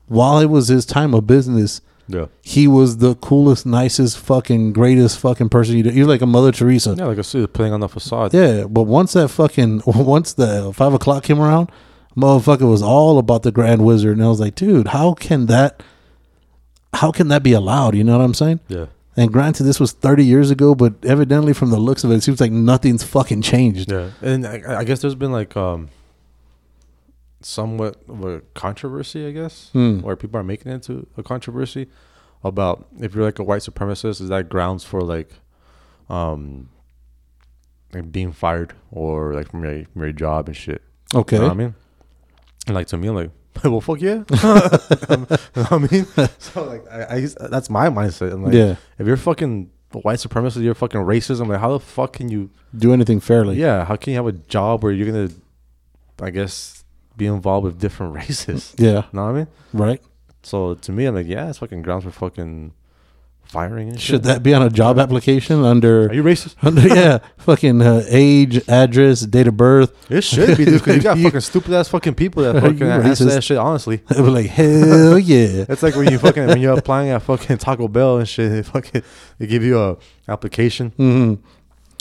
while it was his time of business. yeah, He was the coolest, nicest, fucking greatest fucking person. You he was like a Mother Teresa. yeah, like a suit playing on the facade. Yeah, but once that fucking once the five o'clock came around, motherfucker was all about the Grand Wizard, and I was like, dude, how can that, how can that be allowed? You know what I'm saying? yeah. And granted, this was 30 years ago, but evidently, from the looks of it, it seems like nothing's fucking changed. Yeah, and I, I guess there's been like um, somewhat of a controversy, I guess, Hmm. where people are making it into a controversy about if you're like a white supremacist, is that grounds for like, um, like being fired or like from your, from your job and shit. Okay. You know what I mean? And like to me, I'm like, [laughs] well, fuck yeah. you know what I mean? So like, I, I that's my mindset. I'm like, yeah. if you're fucking white supremacist, you're fucking racist. I'm like, how the fuck can you? Do anything fairly. Yeah, how can you have a job where you're gonna, I guess, be involved with different [laughs] races? Yeah. know what I mean? Right. So to me, I'm like, yeah, it's fucking grounds for fucking firing and Should that be on a job application under, Are you racist? [laughs] under yeah, fucking uh, age, address, date of birth? It should be, dude. Because you got [laughs] fucking stupid ass fucking people that [laughs] fucking answer racist? that shit. Honestly, It was like, hell yeah. it's like when you fucking when you're applying at fucking Taco Bell and shit. They fucking they give you a application hmm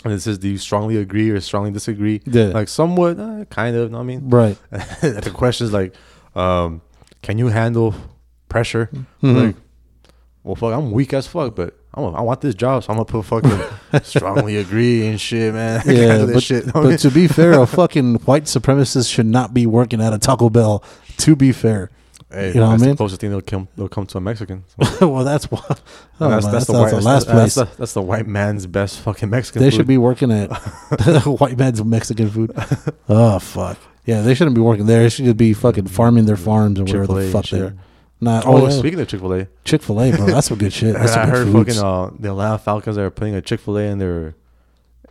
and it says, "Do you strongly agree or strongly disagree?" Yeah. Like somewhat, uh, kind of. Know what I mean, Right. the question is like, um, can you handle pressure? Mhm. Like, well, fuck, I'm weak as fuck, but I'm a, I want this job, so I'm gonna put fucking [laughs] strongly agree and shit, man. [laughs] I Yeah, but, shit. but to be fair, a [laughs] fucking white supremacist should not be working at a Taco Bell. To be fair, hey, you know what I mean? the closest thing they'll come they'll come to a Mexican. So well, that's why. Oh, that's, that's, the that's white, the that's, last place. that's, the, that's the white man's best fucking Mexican. they food. should be working at white man's Mexican food. Oh fuck. Yeah, they shouldn't be working there. They should just be fucking farming their farms or whatever the fuck they're. Not. Oh, Oh, speaking of Chick Fil A, Chick Fil A, bro. That's some good shit. [laughs] That's some I heard foods. fucking uh, the Atlanta Falcons are putting a Chick Fil A in their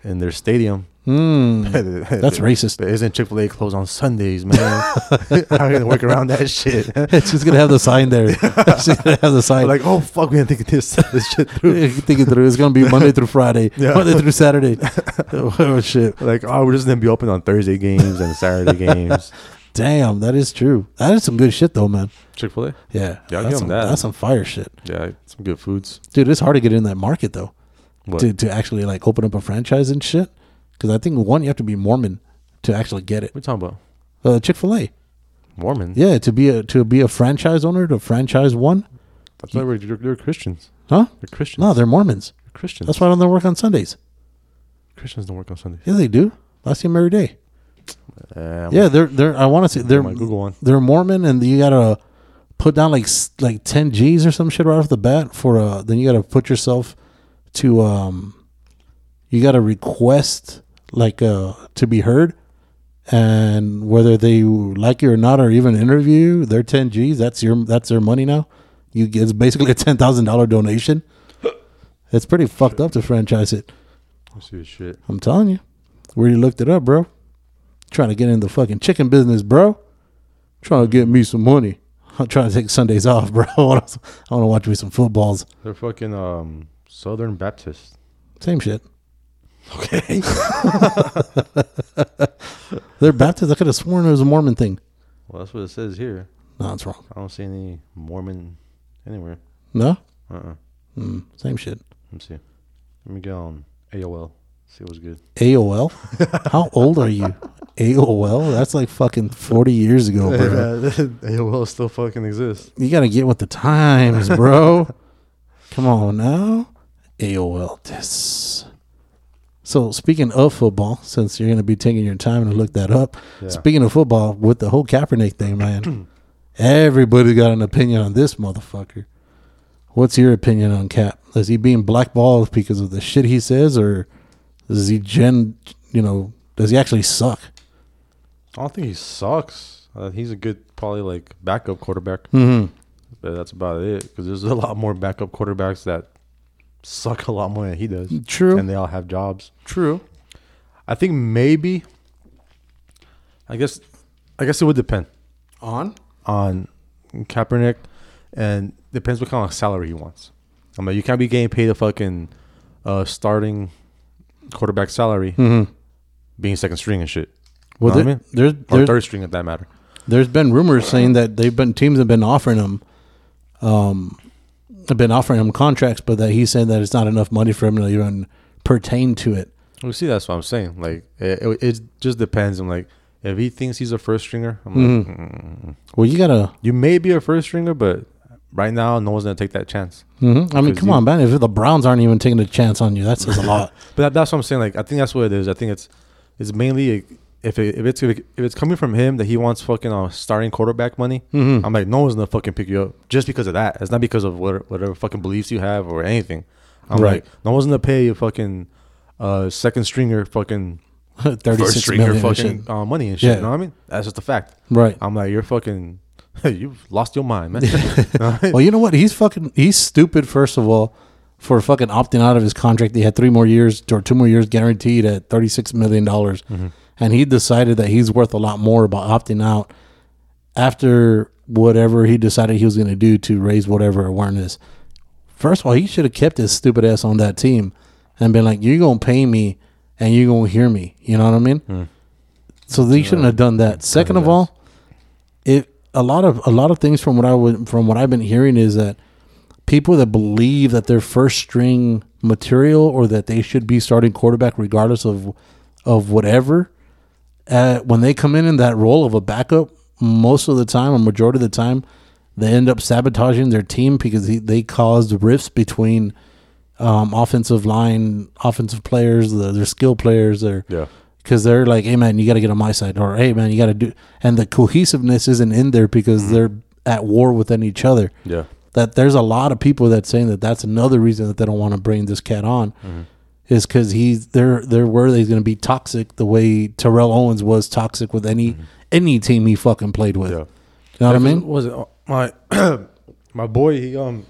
in their stadium. Mm, [laughs] that's racist. But isn't Chick Fil A closed on Sundays, man? How are you gonna work around that shit? [laughs] It's just gonna have the sign there. It's just gonna have the sign. like, oh fuck, we didn't think this this shit through. think it through. It's gonna be Monday through Friday, Yeah. Monday through Saturday. oh shit! Like, oh, we're just gonna be open on Thursday games and Saturday games. Damn, that is true. That is some good shit though, man. Chick Fil A, Yeah, Yeah, I'll that's give 'em some, that. That's some fire shit, yeah, some good foods. dude. It's hard to get in that market though. What? to to actually like open up a franchise and shit. Because I think one, you have to be Mormon to actually get it. What are you talking about? Uh, Chick Fil A, Mormon. yeah, to be a to be a franchise owner, to franchise one, that's why we're they're, they're Christians. huh? They're Christians. No, they're Mormons. They're Christians. That's why I don't they work on Sundays? Christians don't work on Sundays. Yeah, they do. I see them every day. Uh, Yeah, they're they're. I want to say they're Google one. they're Mormon, and you gotta put down like like ten G's or some shit right off the bat for uh. Then you gotta put yourself to um. You gotta request like uh to be heard, and whether they like you or not, or even interview you, they're ten G's. That's your that's their money now. You get it's basically a ten thousand dollar donation. It's pretty fucked up to franchise it. Let's see shit. I'm telling you. Where you looked it up, bro. Trying to get in the fucking chicken business, bro. Trying to get me some money. I'm trying to take Sundays off, bro. [laughs] I want to watch me some footballs. They're fucking um Southern Baptist. Same shit. Okay. [laughs] [laughs] They're Baptist. I could have sworn it was a Mormon thing. well, that's what it says here. No, it's wrong. I don't see any Mormon anywhere. No? Uh uh Mm, same shit. Let me see. Let me go on AOL. See what's good. AOL. How old are you? AOL. That's like fucking forty years ago, bro. AOL [laughs] still fucking exists. You gotta get with the times, bro. [laughs] Come on now. AOL. This. So speaking of football, since you're gonna be taking your time to look that up, Yeah. speaking of football, with the whole Kaepernick thing, man, [clears throat] everybody got an opinion on this motherfucker. What's your opinion on Cap? Is he being blackballed because of the shit he says, or is he gen? You know, does he actually suck? I don't think he sucks. Uh, he's a good, probably like backup quarterback, Mm-hmm. but that's about it. Because there's a lot more backup quarterbacks that suck [laughs] a lot more than he does, True. and they all have jobs. True. I think maybe. I guess, I guess it would depend On. on Kaepernick, and depends what kind of salary he wants. I mean, you can't be getting paid a fucking uh, starting quarterback salary, Mm-hmm. being second string and shit. Well, there, I mean? there's Or there's, third string, at that matter. there's been rumors saying that they've been teams have been offering him, um, have been offering him contracts, but that he's saying that it's not enough money for him to even pertain to it. Well, see, that's what I'm saying. Like, it, it, it just depends on like if he thinks he's a first stringer. I'm like, mm, Well, you gotta. you may be a first stringer, but right now, no one's gonna take that chance. mhm. I mean, come you- on, man. If the Browns aren't even taking a chance on you, that says a [laughs] lot. But that, that's what I'm saying. Like, I think that's what it is. I think it's it's mainly if it, if it's if it's coming from him that he wants fucking uh, starting quarterback money. Mhm. I'm like, no one's gonna fucking pick you up just because of that. It's not because of whatever, whatever fucking beliefs you have or anything. I'm Right. like, no one's gonna pay a fucking uh, second stringer fucking [laughs] Thirty-six stringer million. and fucking uh, money and shit. Yeah. You know what I mean? That's just a fact. Right. I'm like, you're fucking, [laughs] you've lost your mind, man. [laughs] You know what I mean? Well, you know what? He's fucking. He's stupid. First of all, for fucking opting out of his contract, he had three more years or two more years guaranteed at thirty-six million dollars, and he decided that he's worth a lot more by opting out after whatever he decided he was going to do to raise whatever awareness. First of all, he should have kept his stupid ass on that team and been like, "You're gonna pay me, and you're gonna hear me." You know what I mean? Hmm. So they shouldn't have done that. Second of all, it a lot of a lot of things from what I would from what I've been hearing is that people that believe that they're first string material or that they should be starting quarterback regardless of of whatever uh, when they come in in that role of a backup most of the time or majority of the time they end up sabotaging their team because he, they caused rifts between um, offensive line offensive players the, their skill players their yeah. because they're like, "Hey man, you got to get on my side," or "Hey man, you got to do," and the cohesiveness isn't in there because Mm-hmm. they're at war within each other. Yeah. That there's a lot of people that saying that that's another reason that they don't want to bring this cat on, Mm-hmm. Is because he's they're they're worried he's going to be toxic the way Terrell Owens was toxic with any any team he fucking played with. Mm-hmm. Yeah. You know what I mean? Was it uh, my [clears throat] my boy? He um,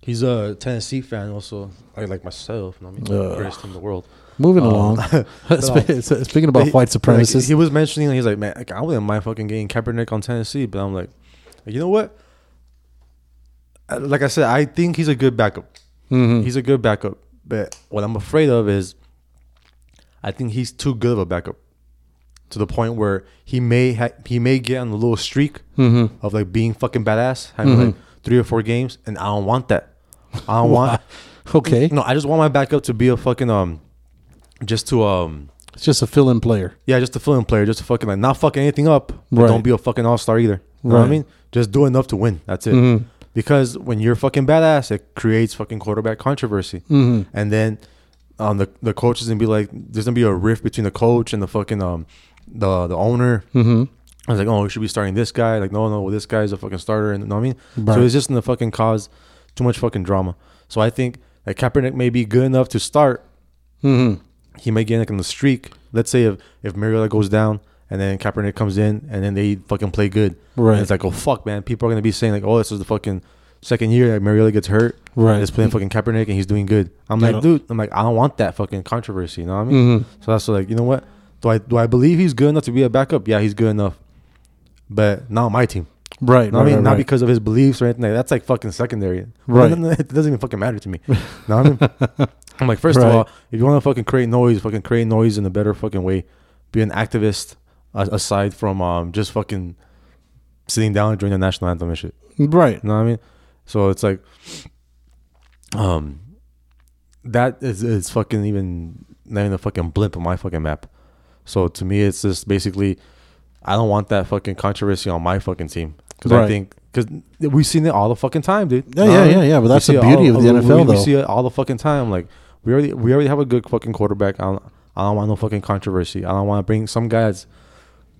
he's a Tennessee fan also, like like myself. You know what I mean, Ugh. greatest team in the world. Moving Um, along. [laughs] [laughs] Spe- Speaking about He- white like, supremacists, he was mentioning he's like, man, like, I wouldn't mind fucking getting Kaepernick on Tennessee, but I'm like, you know what? Uh, Like I said, I think he's a good backup. Mhm. He's a good backup, but what I'm afraid of is, I think he's too good of a backup, to the point where he may ha- he may get on a little streak Mm-hmm. of like being fucking badass, having like three or four games, and I don't want that. I don't want. [laughs] okay, No, I just want my backup to be a fucking um, just to um, it's just a fill-in player. yeah, just a fill-in player, just to fucking like not fucking anything up, but Right. don't be a fucking all-star either. You know what I mean? Just do enough to win. That's it. Mhm. Because when you're fucking badass, it creates fucking quarterback controversy, Mhm. and then um, the the coaches gonna be like, there's gonna be a rift between the coach and the fucking um, the the owner. Mm-hmm. I was like, oh, we should be starting this guy. Like, no, no, this guy's a fucking starter, and you know what I mean. Right. So it's just gonna fucking cause too much fucking drama. So I think that Kaepernick may be good enough to start. Mm-hmm. He may get like on the streak. Let's say if if Mariota goes down and then Kaepernick comes in and then they fucking play good. Right. And it's like, oh fuck, man. People are gonna be saying like, oh, this is the fucking second year that Mariota gets hurt. Right. It's playing fucking Kaepernick and he's doing good. I'm Yeah. like, dude. I'm like, I don't want that fucking controversy. You know what I mean? Mhm. So that's like, you know what? Do I do I believe he's good enough to be a backup? Yeah, he's good enough. But not on my team. Right. You know what I mean? right, Not right. because of his beliefs or anything like. That's like fucking secondary. Right. [laughs] It doesn't even fucking matter to me. You know what I mean? [laughs] I'm like, first Right. of all, if you want to fucking create noise, fucking create noise in a better fucking way. Be an activist aside from um just fucking sitting down during the national anthem and shit. Right. You know what I mean? So it's like, um, that is is fucking even not even a fucking blimp on my fucking map. So to me, it's just basically, I don't want that fucking controversy on my fucking team because I think because we've seen it all the fucking time, dude. Yeah, know yeah, what I mean? yeah, yeah, but that's the beauty all- of the NFL, We, we see it all the fucking time. Like we already we already have a good fucking quarterback. I don't, I don't want no fucking controversy. I don't want to bring some guy that's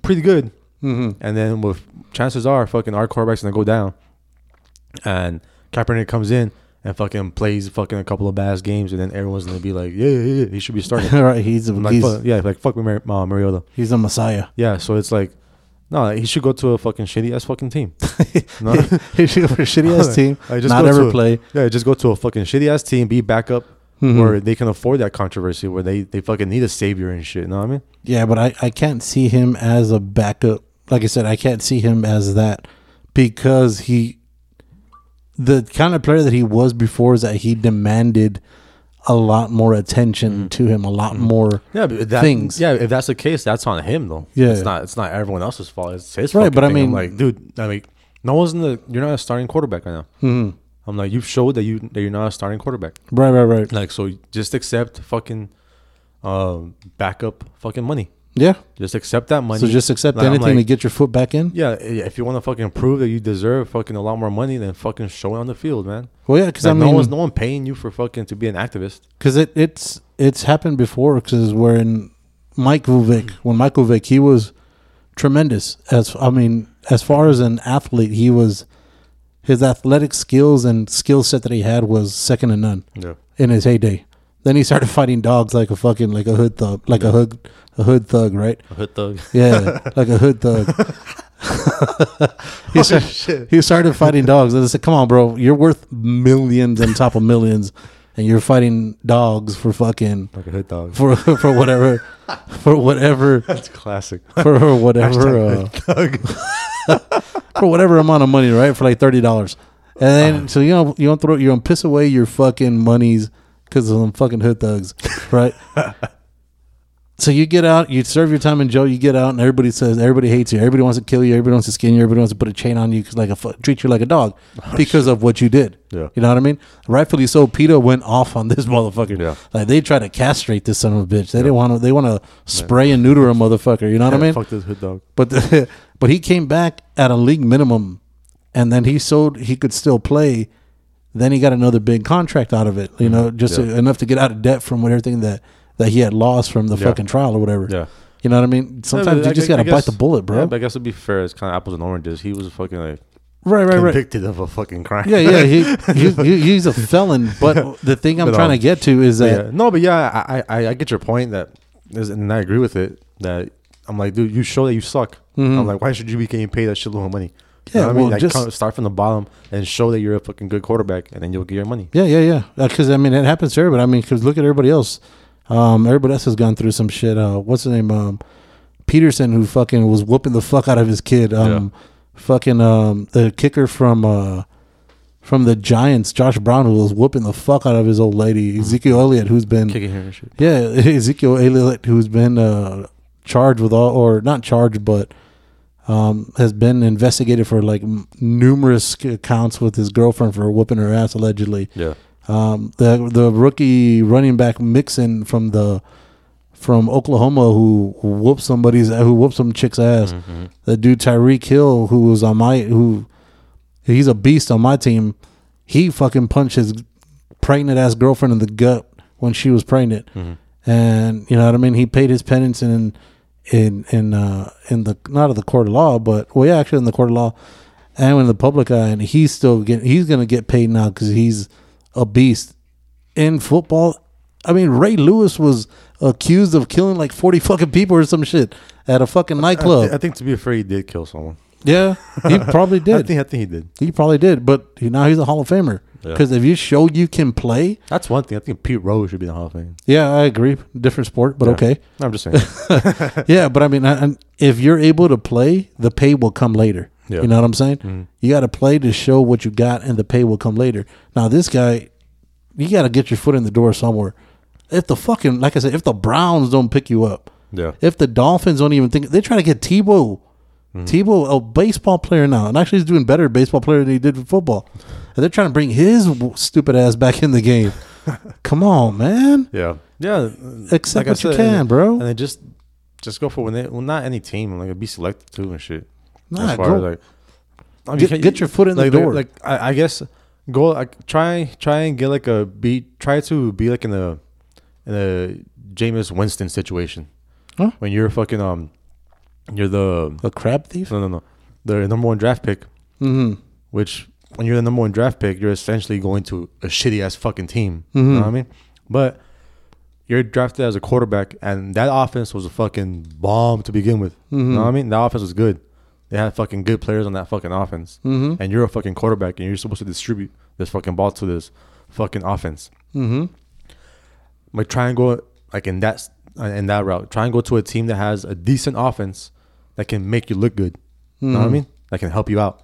pretty good Mm-hmm. and then with chances are fucking our quarterback's gonna go down. And Kaepernick comes in and fucking plays fucking a couple of bad games and then everyone's gonna be like, Yeah, yeah, yeah, he should be [laughs] starting. right, he's a, I'm like, he's, fuck, yeah, like fuck with Mar- uh, Mariota. he's a messiah. Yeah, so it's like no, he should go to a fucking shitty ass fucking team. [laughs] No? he should go for a shitty [laughs] ass team, I just not ever to a- play. yeah, just go to a fucking shitty ass team, be backup Mhm. where they can afford that controversy where they, they fucking need a savior and shit, you know what I mean? Yeah, but I, I can't see him as a backup. Like I said, I can't see him as that because he, the kind of player that he was before is that he demanded a lot more attention to him, a lot more. Yeah, that, Things. Yeah, if that's the case, that's on him though. Yeah. it's not. It's not everyone else's fault. It's his Right, but I thing. I'm mean- like, dude, I mean, no one's in the. You're not a starting quarterback right now. Mhm. I'm like, you've showed that you that you're not a starting quarterback. Right, right, right. Like, so just accept fucking, um, backup fucking money. Yeah. Just accept that money. So just accept Like, anything to get your foot back in. Yeah, if you want to fucking prove that you deserve fucking a lot more money, then fucking show it on the field, man. Well, yeah, because Like, I no one's no one paying you for fucking to be an activist. because it it's it's happened before. Because we're in Michael Vick, when Michael Vick, he was tremendous. As I mean, as far as an athlete, he was his athletic skills and skill set that he had was second to none Yeah. in his heyday. Then he started [laughs] fighting dogs like a fucking like a hood thug, like a hood a hood thug, right? A hood thug. [laughs] Yeah, [laughs] like a hood thug. he, started, he started fighting dogs. And I said, "Come on, bro, you're worth millions on top of millions, and you're fighting dogs for fucking Like a hood dog. for for whatever for whatever That's classic. for whatever uh, thug. [laughs] for whatever amount of money, right? For like thirty dollars, and then uh-huh. so you know you don't throw you don't piss away your fucking monies because of some fucking hood thugs, [laughs] right? so you get out, you serve your time in jail, you get out, and everybody says everybody hates you, everybody wants to kill you, everybody wants to skin you, everybody wants to put a chain on you, 'cause like a fu- treat you like a dog oh, because of what you did. Yeah. you know what I mean. Rightfully so. PETA went off on this [laughs] motherfucker. Yeah. like they tried to castrate this son of a bitch. They didn't want to. They want to spray and neuter a motherfucker. You know what I mean? Fuck this hood dog. But the, but he came back at a league minimum, and then he showed he could still play. Then he got another big contract out of it. You know, just Mm-hmm. Yeah. enough to get out of debt from everything that that he had lost from the Yeah. fucking trial or whatever. Yeah. You know what I mean? Sometimes Yeah, you I just gotta bite the bullet, bro. I guess to be fair, it's kind of apples and oranges. He was fucking like right, right, right. convicted of a fucking crime. Yeah, yeah. He, [laughs] he, he he's a felon. But [laughs] the thing I'm But, trying to um, get to is that yeah. No, but yeah, I, I I get your point that, is- and I agree with it. That I'm like, dude, you show that you suck. Mhm. I'm like, why should you be getting paid that shitload of money? Yeah, you know I mean, well, like, just- start from the bottom and show that you're a fucking good quarterback, and then you'll get your money. Yeah, yeah, yeah. Because I mean, it happens to everybody. I mean, because look at everybody else. Um, everybody else has gone through some shit. Uh, what's his name? Um, Peterson, who fucking was whooping the fuck out of his kid. Um, fucking um, the kicker from uh, from the Giants, Josh Brown, who was whooping the fuck out of his old lady, Ezekiel Elliott, who's been Kicking and shit. yeah, [laughs] Ezekiel Elliott, who's been uh, charged with all, or not charged, but um, has been investigated for like m- numerous counts with his girlfriend for whooping her ass allegedly. Yeah. Um, the the rookie running back Mixon from the from Oklahoma who whooped somebody's who whooped some chick's ass. Mhm. The dude Tyreek Hill who was on my who he's a beast on my team. He fucking punched his pregnant ass girlfriend in the gut when she was pregnant, Mhm. and you know what I mean. He paid his penance in in in uh in the not of the court of law, but well, yeah, actually in the court of law and in the public eye, and he's still getting he's gonna get paid now because he's a beast in football. I mean, Ray Lewis was accused of killing like forty fucking people or some shit at a fucking I, nightclub. I think to be afraid, he did kill someone. yeah, he probably [laughs] I did. think I think he did. He probably did, but he, now he's a Hall of Famer. Yeah. Because if you show you can play, That's one thing. I think Pete Rose should be in the Hall of Fame. yeah, I agree. Different sport, but Yeah. okay. I'm just saying. [laughs] Yeah, but I mean, I, and if you're able to play, the pay will come later. Yeah. You know what I'm saying? Mhm. You got to play to show what you got, and the pay will come later. Now, this guy, you got to get your foot in the door somewhere. If the fucking, like I said, if the Browns don't pick you up, yeah. if the Dolphins don't even think, they try to get Tebow. Mm-hmm. Tebow, a baseball player now, and actually he's doing better baseball player than he did for football. And they're trying to bring his stupid ass back in the game. [laughs] Come on, man. Yeah, yeah. Accept like I what you can, and, bro. And then just just go for when they well not any team like be selected too and shit. Nah, as far go- as like I mean, Get- can- get your foot in the like, like- door. Like I, I guess go like try try and get like a be try to be like in a in a Jameis Winston situation. Huh? When you're fucking um you're the A crab thief? no no no the number one draft pick, Mm-hmm. which when you're the number one draft pick, you're essentially going to a shitty ass fucking team. You Mhm. know what I mean? But you're drafted as a quarterback, and that offense was a fucking bomb to begin with. You know what I mean? That offense was good. They had fucking good players on that fucking offense, Mm-hmm. and you're a fucking quarterback, and you're supposed to distribute this fucking ball to this fucking offense. Mm-hmm. Like try and go like in that in that route. Try and go to a team that has a decent offense that can make you look good. You know what I Mhm. mean? That can help you out.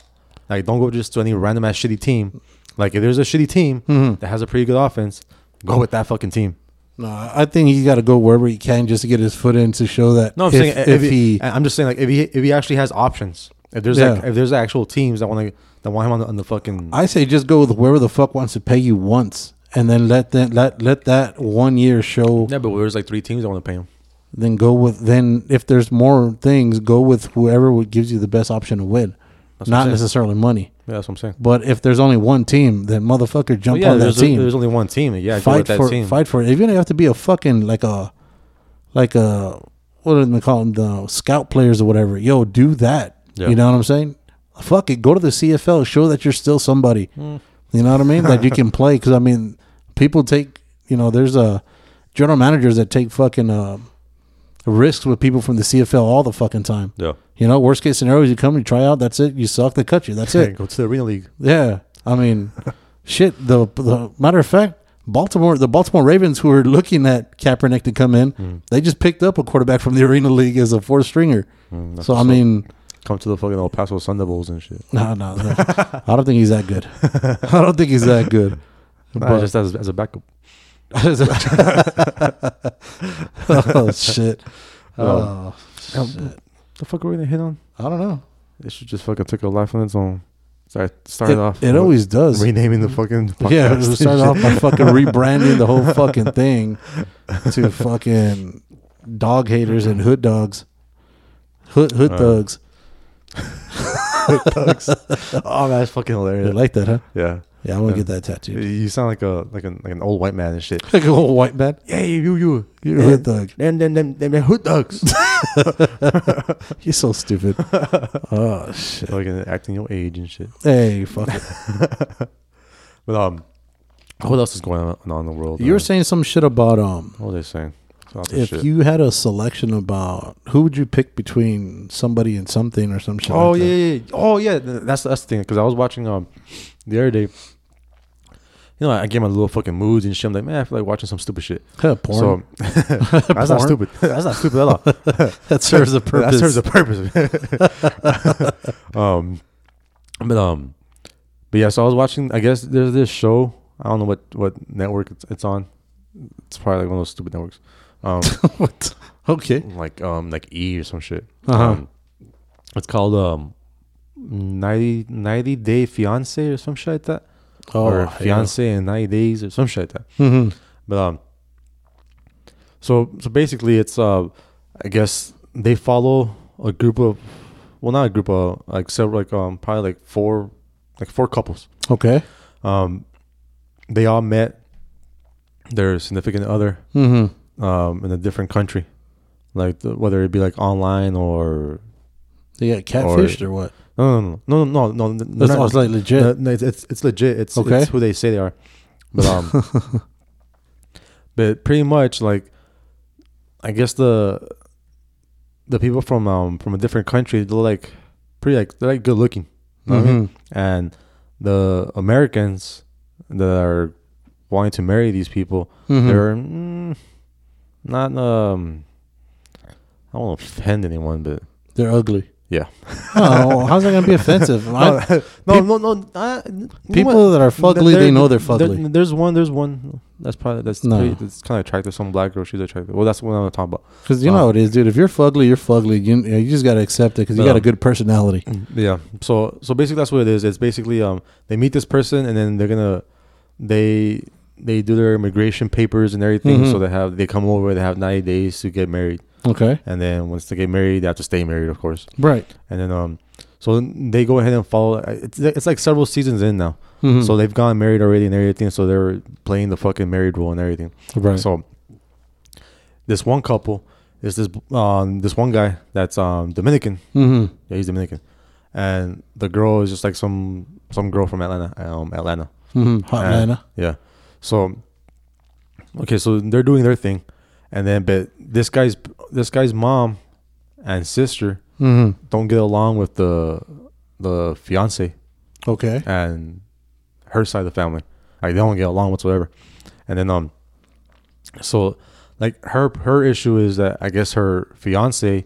Like don't go just to any random ass shitty team. Like if there's a shitty team Mhm. that has a pretty good offense, go with that fucking team. No, I think he's got to go wherever he can just to get his foot in to show that. No, I'm if, saying if, he, I'm just saying like if he if he actually has options. If there's like if there's actual teams that want to that want him on the, on the fucking I say just go with whoever the fuck wants to pay you once, and then let that let let that one year show. yeah, but there's like three teams that want to pay him. Then go with then if there's more things, go with whoever gives you the best option to win, That's not necessarily money. Yeah, that's what I'm saying. But if there's only one team, then motherfucker jump Well, yeah, on that team. there's only one team. Yeah, fight with that for team. fight for it. Even if you have to be a fucking like a like a what do they call them the scout players or whatever. Yo, do that. Yeah. You know what I'm saying? Fuck it. Go to the CFL. Show that you're still somebody. Mm. You know what I mean? that you can [laughs] play. Because I mean, people take. You know, there's a general managers that take fucking uh, risks with people from the CFL all the fucking time. Yeah, You know, worst case scenario is you come, you try out, that's it. You suck, they cut you. That's it. go to the arena league. Yeah, I mean, [laughs] shit. The the matter of fact, Baltimore, the Baltimore Ravens, who are looking at Kaepernick to come in, Mm. they just picked up a quarterback from the Arena League as a fourth stringer. Mm, So I mean, come to the fucking El Paso Thunderbolts and shit. no, no, no. [laughs] I don't think he's that good. I don't think he's that good. Nah, But- just as, as a backup. Oh shit. [laughs] Oh. Oh shit. The fuck are we gonna hit on? I don't know. It should just fucking took a life on its own. Start started It, off. it always does. renaming the fucking podcast [laughs] Yeah, it started off by fucking [laughs] rebranding the whole fucking thing to fucking dog haters and hood dogs, hood hood Uh, thugs. oh, man, that's fucking hilarious. You hilarious. like that, huh? yeah, Yeah, I'm gonna get that tattooed. you sound like a like an like an old white man and shit. Like a little white man. Yeah, you you You're hood thug. Them them them them, hood dogs. [laughs] [laughs] You're so stupid. [laughs] oh shit. like acting your age and shit. Hey, fuck it. But um, what else is going on, in the world? You were uh, saying some shit about um what were they saying? If shit. you had a selection about who would you pick between somebody and something or some shit. Oh like yeah, yeah. oh yeah. That's that's the thing because I was watching um the other day. You know, I get my little fucking moods and shit. I'm like, man, I feel like watching some stupid shit. Porn. So [laughs] that's not stupid. [laughs] that's not stupid at all. [laughs] that serves a purpose. That serves a purpose. um, but um, but yeah. So I was watching. I guess there's this show. I don't know what what network it's, it's on. It's probably like one of those stupid networks. Um, what? Okay. like um, like E or some shit. Uh-huh. Um, it's called um, 90, 90 Day Fiance or some shit like that, or Fiance in ninety days or some shit like that. Mm-hmm. But um, so so basically, it's uh, I guess they follow a group of, well, not a group of like several, like um, probably like four, like four couples. Okay. Um, they all met their significant other Mm-hmm. um in a different country, like the, whether it be like online or They got catfished or, what? No no no no no no. That's not- it's like legit. no, no, it's, it's it's legit. It's Okay. it's who they say they are, but um, [laughs] but pretty much like, I guess the the people from um from a different country they're like pretty like they're like good looking, you know what I mean? Mhm. and the Americans that are wanting to marry these people Mhm. they're mm, not um I don't want to offend anyone, but They're ugly. Yeah. Oh, how's that gonna be offensive? [laughs] I- no, no, no, no. Uh, what? people that are fugly, they know they're fugly. there's one. There's one. That's probably that's No. pretty, that's kind of attractive. Some black girl, she's attractive. Well, that's what I'm talking about. Because you know how it is, dude. If you're fugly, you're fugly. You, you just gotta accept it because you No. got a good personality. Yeah. So so basically, that's what it is. It's basically um they meet this person and then they're gonna they they do their immigration papers and everything. Mhm. So they have they come over. They have ninety days to get married, Okay. and then once they get married, they have to stay married, of course. Right. And then um, so they go ahead and follow. It's it's like several seasons in now. Mhm. So they've gone married already and everything. So they're playing the fucking married role and everything. right. So this one couple is this um this one guy that's um Dominican. mm-hmm. Yeah, he's Dominican, and the girl is just like some some girl from Atlanta. Um, Atlanta. Mm-hmm. Hot And- Atlanta. Yeah. So okay, so they're doing their thing, and then but this guy's this guy's mom and sister Mm-hmm. don't get along with the the fiance Okay. and her side of the family. Like they don't get along whatsoever. And then um so like her her issue is that I guess her fiance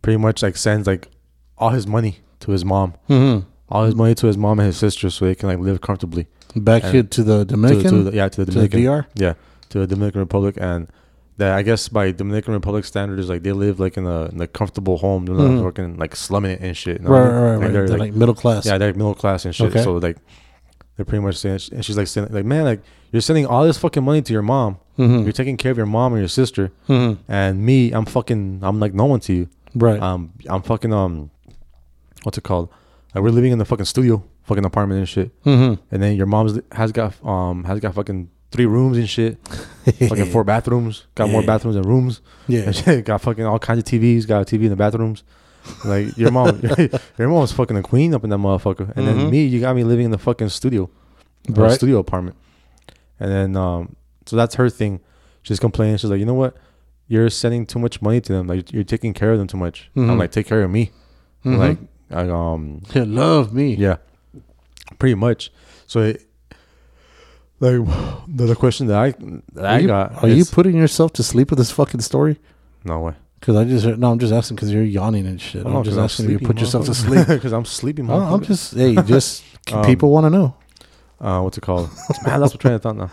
pretty much like sends like all his money to his mom. Mm-hmm. All his money to his mom and his sister so they can like live comfortably. Back And here to the Dominican. to the, yeah, to the to the Dominican. DR. Yeah, to the Dominican Republic and that I guess by Dominican Republic standards like they live like in a in a comfortable home. They're not Mhm. fucking like slumming it and shit. you know Right, what I mean? right, right. Like, they're, They're like, like middle class. yeah, they're middle class and shit. Okay. So like, they're pretty much saying, and she's like saying, like, man, like you're sending all this fucking money to your mom. Mm-hmm. You're taking care of your mom and your sister, hmm and me, I'm fucking, I'm like no one to you. Right. Um, I'm fucking um, what's it called? Like we're living in the fucking studio, fucking apartment and shit. mm-hmm. And then your mom's has got um has got fucking three rooms and shit, [laughs] fucking four bathrooms, got more bathrooms than rooms. Yeah. [laughs] Shit, got fucking all kinds of TVs, got a TV in the bathrooms. Like your mom, [laughs] your mom was fucking a queen up in that motherfucker. And Mhm. then me, you got me living in the fucking studio, Right. studio apartment. And then um, so that's her thing. She's complaining. She's like, you know what? You're sending too much money to them. Like you're taking care of them too much. Mhm. I'm like, take care of me. Mhm. Like, I, um, Yeah, love me. yeah, pretty much. So, it, like, the, the question that I that Are I you, got are you putting yourself to sleep with this fucking story? no way. Because I just no, I'm just asking because you're yawning and shit. I'm just asking if you put yourself to sleep. [laughs] because I'm sleeping. Oh, I'm just hey, just [laughs] Um, people want to know. uh, what's it called? [laughs] Man, that's what train of thought now.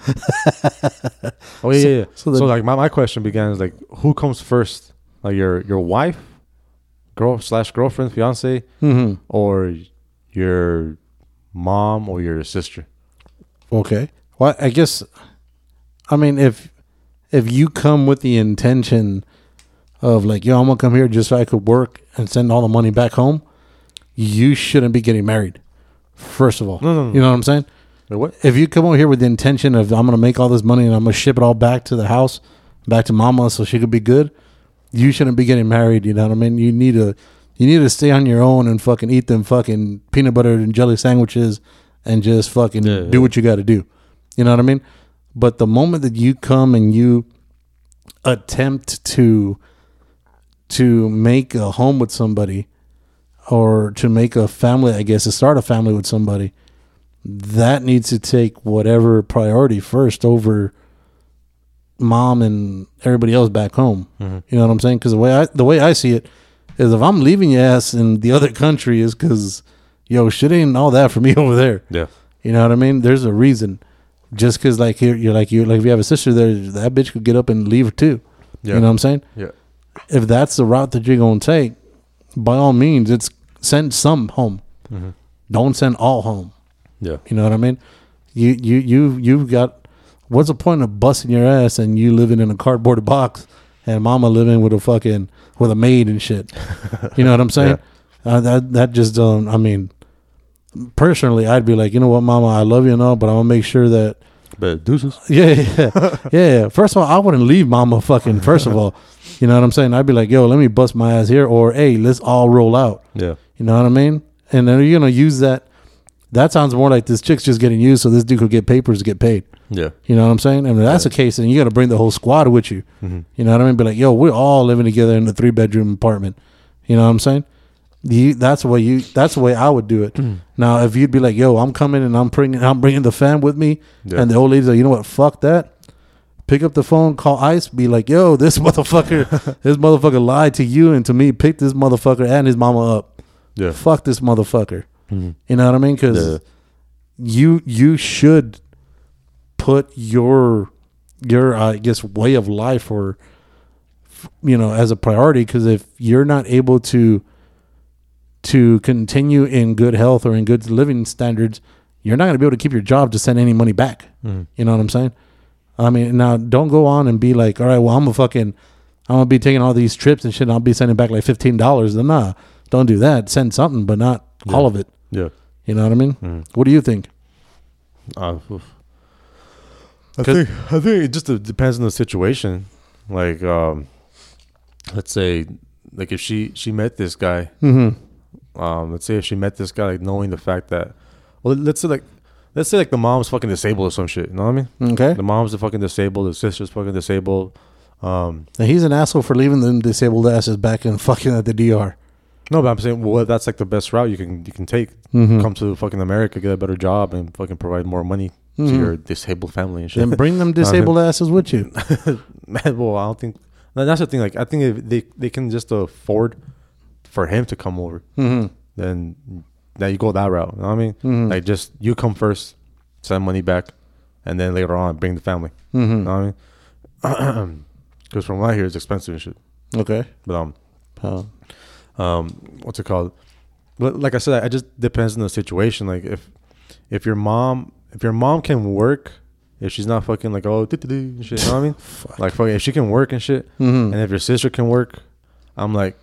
oh yeah, yeah. yeah. so So, like my, my question began is like, who comes first? Like your your wife, girl slash girlfriend, fiance, hmm or your mom or your sister? Okay. Well, I guess, I mean, if if you come with the intention of like, yo, I'm gonna come here just so I could work and send all the money back home, you shouldn't be getting married. First of all, No, no, no. you know what I'm saying? What? If you come over here with the intention of I'm gonna make all this money and I'm gonna ship it all back to the house, back to mama, so she could be good, you shouldn't be getting married. You know what I mean? You need to, you need to stay on your own and fucking eat them fucking peanut butter and jelly sandwiches and just fucking Yeah, do yeah. what you got to do. You know what I mean? But the moment that you come and you attempt to to make a home with somebody or to make a family, I guess, to start a family with somebody, that needs to take whatever priority first over mom and everybody else back home. Mhm. You know what I'm saying? Because the way I the way I see it is, if I'm leaving your ass in the other country, is because yo shit ain't all that for me [laughs] over there. Yeah. You know what I mean? There's a reason. Just because like here you're like you like if you have a sister there, that bitch could get up and leave too. Yeah. You know what I'm saying? Yeah. If that's the route that you're gonna take, by all means, it's send some home. Mhm. Don't send all home. Yeah. You know what I mean? You you you you've got what's the point of busting your ass and you living in a cardboard box and mama living with a fucking with a maid and shit. [laughs] You know what I'm saying? Uh, that that just don't. I mean, personally, I'd be like, you know what, mama, I love you and all, but I'm gonna make sure that But deuces. [laughs] yeah, yeah, yeah, yeah. First of all, I wouldn't leave mama fucking. First of all, you know what I'm saying? I'd be like, yo, let me bust my ass here, or hey, let's all roll out. Yeah. You know what I mean? And then you're gonna use that. That sounds more like this chick's just getting used, so this dude could get papers to get paid. Yeah. You know what I'm saying? And if that's the case, then you got to bring the whole squad with you. Mhm. You know what I mean? Be like, yo, we're all living together in a three bedroom apartment. You know what I'm saying? You, that's the way you. That's the way I would do it. now, if you'd be like, yo, I'm coming and I'm bringing, I'm bringing the fam with me, Yeah. and the old lady's like, you know what? Fuck that. Pick up the phone, call ICE, be like, yo, this [laughs] motherfucker, this motherfucker lied to you and to me. Pick this motherfucker and his mama up. Yeah. Fuck this motherfucker. Mhm. You know what I mean? Because Yeah. you you should put your your I guess way of life or you know as a priority because if you're not able to to continue in good health or in good living standards you're not going to be able to keep your job to send any money back. Mhm. You know what I'm saying? I mean, now don't go on and be like, all right, well, I'm a fucking, I'm gonna be taking all these trips and shit. and I'll be sending back like fifteen dollars. Then nah, don't do that. Send something, but not all of it. Yeah. You know what I mean? Mhm. What do you think? Uh, oof. I 'Cause- think I think it just depends on the situation. Like, um, let's say, like if she she met this guy, Mm-hmm. Um, let's say if she met this guy, like knowing the fact that, well, let's say like, let's say like the mom's fucking disabled or some shit. You know what I mean? Okay. The mom's fucking disabled. The sister's fucking disabled. Um, Now, he's an asshole for leaving them disabled asses back and fucking at the DR. no, but I'm saying, well, that's like the best route you can you can take. Mhm. Come to fucking America, get a better job, and fucking provide more money Mhm. to your disabled family and shit. Then bring them [laughs] disabled asses with you. [laughs] Man, well, I don't think that's the thing. Like, I think if they they can just afford for him to come over, Mm-hmm. then now you go that route. You know what I mean? Mhm. Like, just you come first, send money back, and then later on bring the family. Mm-hmm. You know what I mean? [clears throat] Because from what I hear, it's expensive and shit. Okay. But um, Uh, um, what's it called? Like I said, it just depends on the situation. Like if if your mom if your mom can work, if she's not fucking like oh shit, you know what I mean? [laughs] Like fucking if she can work and shit, Mhm. and if your sister can work, I'm like,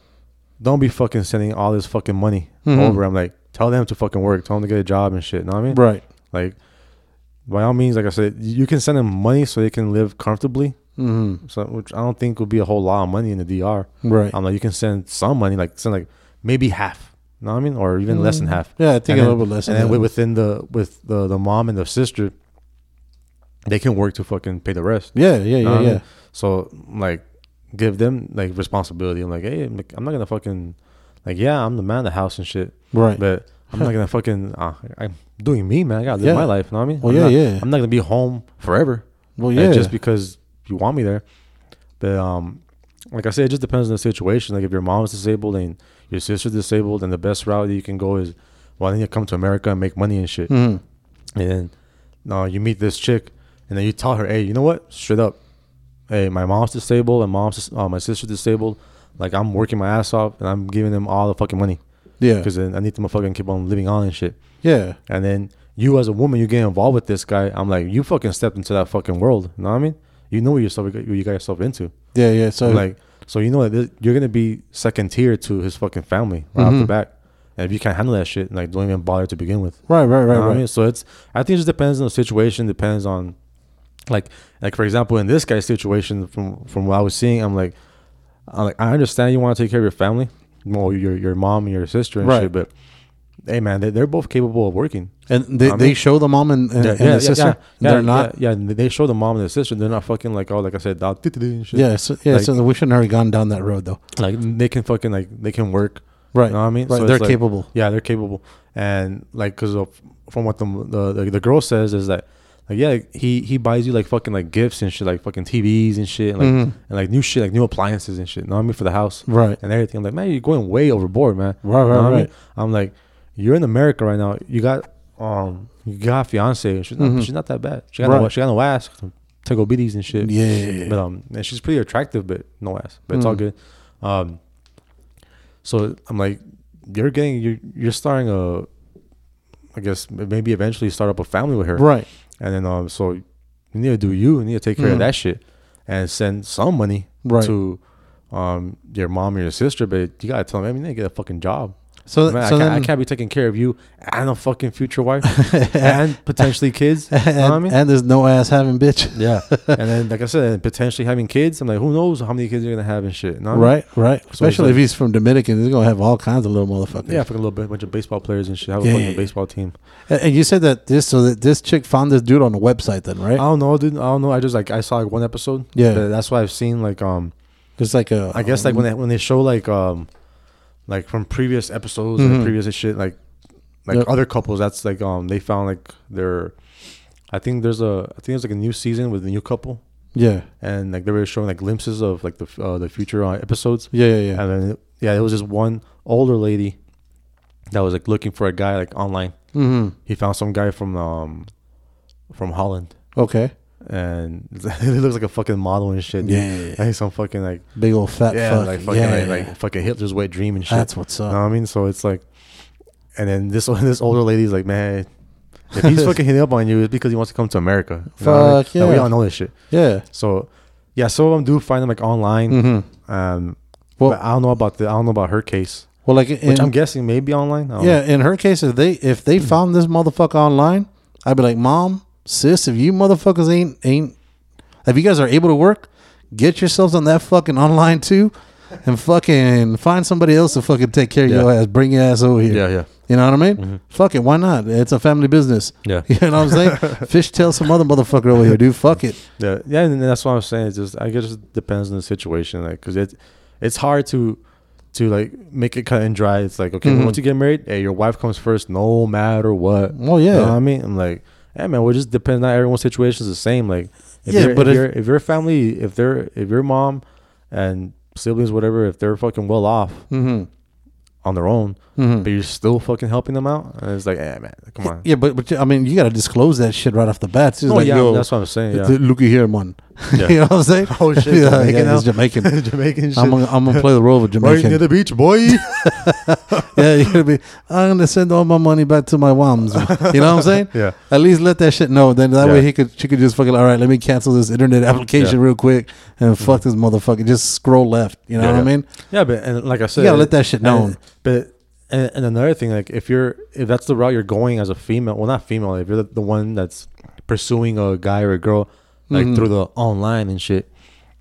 don't be fucking sending all this fucking money Mhm. over. I'm like, tell them to fucking work, tell them to get a job and shit. You know what I mean? right. Like, by all means, like I said, you can send them money so they can live comfortably. Mm-hmm. So, which I don't think would be a whole lot of money in the DR. Right. I'm like, you can send some money, like send like maybe half. You know what I mean? Or even less than half. Yeah, I think And a then- little bit less. And than then that. within the with the the mom and the sister, they can work to fucking pay the rest. yeah, yeah, know yeah, I mean? So like, give them like responsibility. I'm like, hey, I'm, like, I'm not gonna fucking like, yeah, I'm the man of the house and shit, Right. but I'm not gonna [laughs] fucking. Uh, I'm doing me, man. I gotta live Yeah. my life. You know what I mean? Well, I'm yeah, not, yeah. I'm not gonna be home forever. well, like, yeah. just because you want me there. But um, like I said, it just depends on the situation. Like if your mom's disabled and your sister's disabled, and the best route that you can go is, well, then you come to America and make money and shit. Mhm. And then, no, you meet this chick, and then you tell her, hey, you know what? Straight up, hey, my mom's disabled and mom's uh, my sister's disabled. Like I'm working my ass off, and I'm giving them all the fucking money Yeah. because I need them to fucking keep on living on and shit. Yeah. And then you as a woman, you get involved with this guy. I'm like, you fucking stepped into that fucking world. You know what I mean? You know what yourself, what you got yourself into. Yeah. Yeah. So like, so you know that this- you're gonna be second tier to his fucking family right off the Mhm. bat. And if you can't handle that shit, like, don't even bother to begin with. right, right, You right, know what I right. mean? So it's, I think it just depends on the situation. Depends on, like, like for example, in this guy's situation, from from what I was seeing, I'm like, I'm like, I understand you want to take care of your family, well, your your mom and your sister and Right. shit, but hey, man, they, they're both capable of working. And they, I they mean- show the mom and, and, and the sister. Yeah, They're not. Yeah, yeah, they show the mom and the sister. They're not fucking like oh, like I said, dog, shit. Yeah. So, yeah. Like- so we shouldn't have gone down that road though. like they can fucking like they can work. Right. You know what I mean? Right. So They're like- capable. Yeah, they're capable, and like because of from what the the the girl says is that like yeah he he buys you like fucking like gifts and shit like fucking TVs and shit and like Mhm. and like new shit like new appliances and shit. You know what I mean for the house Right. and everything. I'm like man, you're going way overboard, man. Right, You right, know what I mean? right. I'm like you're in America right now. You got um you got a fiance. She's not Mhm. she's not that bad. She got no Right. she got no ass. Take bitties and shit. Yeah. yeah. But um, and she's pretty attractive, but no ass. But it's all Mm. good. Um, so I'm like, you're getting you're you're starting a, I guess maybe eventually start up a family with her, Right. And then um, so you need to do you, you need to take care Mhm. of that shit, and send some money Right. to um your mom or your sister, but you gotta tell them, I mean, they get a fucking job. So, Man, I, can't, I can't be taking care of you and a fucking future wife [laughs] and potentially kids. You know and, what I mean? and there's no ass having bitch. Yeah, [laughs] and then like I said, and potentially having kids. I'm like, who knows how many kids you're gonna have and shit. you know what I mean? Right, right. Especially like- if he's from Dominican, he's gonna have all kinds of little motherfuckers. Yeah, fucking a little bit, bunch of baseball players and shit. Have a Yeah, fucking yeah. baseball team. And, and you said that this, so that this chick found this dude on the website, then, right? I don't know, dude. I don't know. I just like I saw like one episode. Yeah. that's why I've seen like um. It's like a. I guess like when they when they show like um, like from previous episodes Mhm. and previous shit like, like Yep. other couples. That's like um they found like their, I think there's a I think there's like a new season with a new couple yeah, and like they were showing like glimpses of like the uh, the future uh, episodes. yeah, yeah, yeah. And then yeah, it was just one older lady that was like looking for a guy like online. Mm-hmm. He found some guy from um from Holland, Okay. And [laughs] he looks like a fucking model and shit. dude. Yeah. like some fucking like Big old fat yeah, fuck. like fucking yeah. like, like fucking Hitler's wet dream and shit. That's what's you up. know what I mean? So it's like, and then this [laughs] this older lady's like, man, If he's [laughs] fucking hitting up on you, it's because he wants to come to America. You know I mean? Fuck And we yeah. all know this shit. Yeah. So, yeah, some of them do find them like online. Mm-hmm. Um, Well- but I don't know about the I don't know about her case, Well, like, which I'm guessing maybe online. I don't yeah, know. in her case, if they if they [clears throat] found this motherfucker online, I'd be like, Mom, sis, if you motherfuckers ain't ain't, if you guys are able to work, get yourselves on that fucking online too, and fucking find somebody else to fucking take care of Yeah. your ass, bring your ass over here. yeah, yeah, You know what I mean? Fuck it, why not? It's a family business. yeah, [laughs] You know what I'm saying? [laughs] Fish tail some other motherfucker over here, dude. Fuck it. yeah, yeah. And that's what I'm saying. It's just I guess it depends on the situation, like because it it's hard to to like make it cut and dry. It's like okay, Mhm. once you get married, hey, your wife comes first, no matter what. Oh You yeah. know what I mean? I'm like, hey man, well, it just depends. Not everyone's situation is the same. Like, if Yeah, yeah, but if, if- your if your family, if they're if your mom and siblings, whatever, if they're fucking well off mm-hmm. on their own, Mm-hmm. but you're still fucking helping them out, and it's like, hey man, come on. Yeah, but but I mean, you got to disclose that shit right off the bat. It's Oh like, yeah, yo, that's what I'm saying. Yeah, looky here, man. Yeah. [laughs] you know what I'm saying? Oh, shit, yeah, Jamaican yeah, he's Jamaican. [laughs] Jamaican shit. I'm gonna, I'm gonna play the role of a right near the beach, boy. [laughs] yeah, you're gonna be. I'm gonna send all my money back to my moms. You know what I'm saying? yeah, At least let that shit know. Then that way he could, she could just fucking. All right, let me cancel this internet application Yeah. real quick and mm-hmm. fuck this motherfucker. Just scroll left. You know Yeah, what I mean? yeah, but and like I said, You gotta let that shit known. But and, and another thing, like if you're if that's the route you're going as a female, well, not female, if you're the, the one that's pursuing a guy or a girl like Mhm. through the online and shit,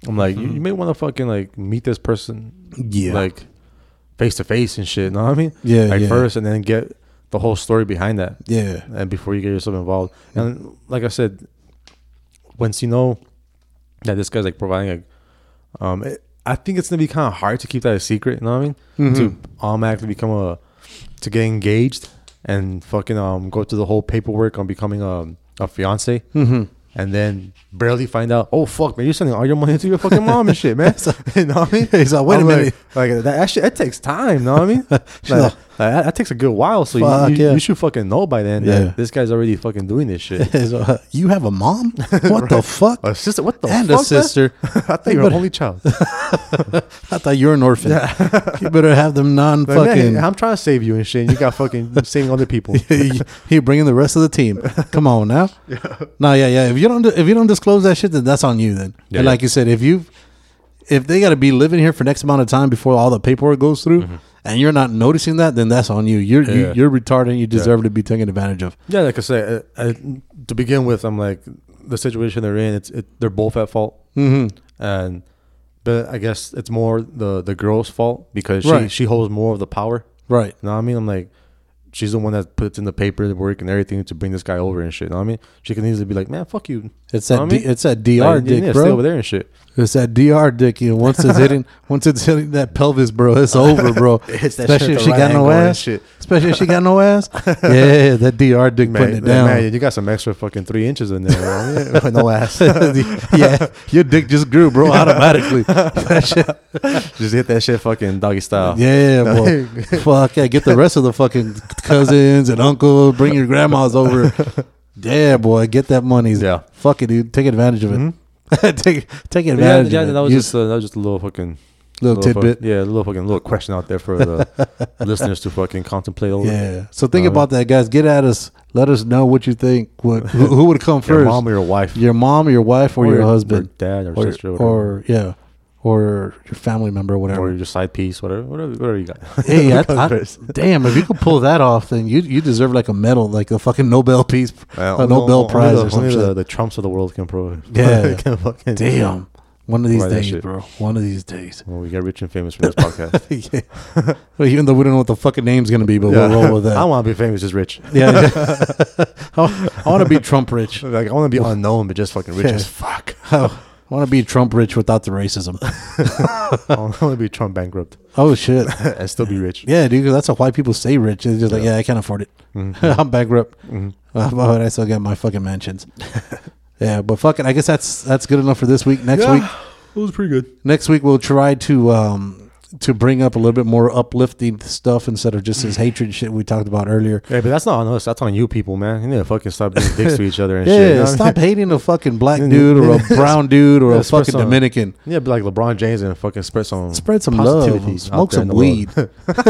I'm like, you, you may want to fucking like meet this person, Yeah. like face to face and shit. You know what I mean? Yeah, like yeah. first, and then get the whole story behind that, Yeah. and before you get yourself involved. And like I said, once you know that this guy's like providing a, um, it, I think it's gonna be kind of hard to keep that a secret. You know what I mean? Mhm. To automatically become a, to get engaged and fucking um go through the whole paperwork on becoming a a fiance, Mm-hmm. And then barely find out. Oh fuck, man, you're sending all your money to your fucking mom and shit, man. [laughs] [laughs] you know what I mean? He's like, wait a I'm minute. Like, like that, that shit, that takes time. You know what I mean? [laughs] like, like- like, that, that takes a good while. So Fuck, you, you, yeah. you should fucking know by then Yeah. that this guy's already fucking doing this shit. [laughs] So, uh, you have a mom? [laughs] What the fuck? A sister? What the and fuck? a sister. [laughs] I thought you were an only child. I thought you were an orphan. you better have them non Like, man, fucking. I'm trying to save you and shit. And you got fucking saving other people. you bringing the rest of the team. Come on now. No, yeah, yeah. If you don't, if you don't disclose that shit, then that's on you. Then, and like you said, if you, if they got to be living here for next amount of time before all the paperwork goes through, and you're not noticing that, then that's on you. You're you, Mm-hmm. Yeah. you're retarded. You deserve to be taken advantage of. Yeah, like I said, uh, uh, to begin with, I'm like the situation they're in. It's it, they're both at fault, Mm-hmm. and but I guess it's more the the girl's fault because she Right. she holds more of the power. Right. You know what I mean? I'm like, she's the one that puts in the paperwork and everything to bring this guy over and shit. You know what I mean? She can easily be like, man, fuck you. It's that D, it's that dr you dick, to stay over there and shit. It's that dr dick. You know, once it's [laughs] hitting, once it's hitting that pelvis, bro, it's [laughs] over, bro. [laughs] It's that Especially shit if she got no ass. shit. Especially if she got no ass. Yeah, that dr dick Man, putting it down. man, you got some extra fucking three inches in there, bro. No ass. yeah, your dick just grew, bro, automatically. Just hit that shit fucking doggy style. yeah, boy. Fuck yeah, get the rest of the fucking cousins and uncles, bring your grandmas over. Yeah, boy, get that money. Yeah. Fuck it, dude. Take advantage of it. Mhm. [laughs] take take Yeah, advantage yeah, of it. that was just a, that was just a little fucking little fuck- tidbit. yeah, a little fucking little question out there for the [laughs] listeners to fucking contemplate over. Yeah. So think Uh, about that, guys. Get at us. Let us know what you think. What who, who would come [laughs] first? Your first? mom or your wife, your mom or your wife or, your husband or dad, or, or, sister, or, whatever. or yeah, or your family member or whatever. or your side piece, whatever, whatever, whatever you got. [laughs] Hey, I, [laughs] I, damn! If you could pull that off, then you you deserve like a medal, like a fucking Nobel Peace, Well, a Nobel Prize the, or some only the, the Trumps of the world can pro. [laughs] Yeah. can Damn! One of these days, bro. One of these days. Well, we get rich and famous from this podcast. well, even though we don't know what the fucking name's gonna be, but we'll roll with that. I want to be famous, just rich. yeah, yeah. I, want to be Trump rich. Like I want to be unknown, but just fucking rich Yeah. as fuck. I want to be Trump rich without the racism. [laughs] I want to be Trump bankrupt Oh shit! [laughs] and still be rich. Yeah, dude, 'cause that's how white people say rich. It's just like, Yeah. I can't afford it. Mhm. [laughs] I'm bankrupt. Mhm. Uh, but I still get my fucking mansions. yeah, but fucking, I guess that's that's good enough for this week. Next Yeah, week, it was pretty good. next week we'll try to um, to bring up a little bit more uplifting stuff instead of just this hatred shit we talked about earlier. Hey, but that's not on us. That's on you people, man. You need to fucking stop being dicks to each other and [laughs] Yeah, shit. you know stop hating a fucking black [laughs] dude or a brown dude or Yeah, a fucking some- Dominican. Yeah, be like LeBron James and fucking spread some Spread some love. [laughs] Smoke some weed.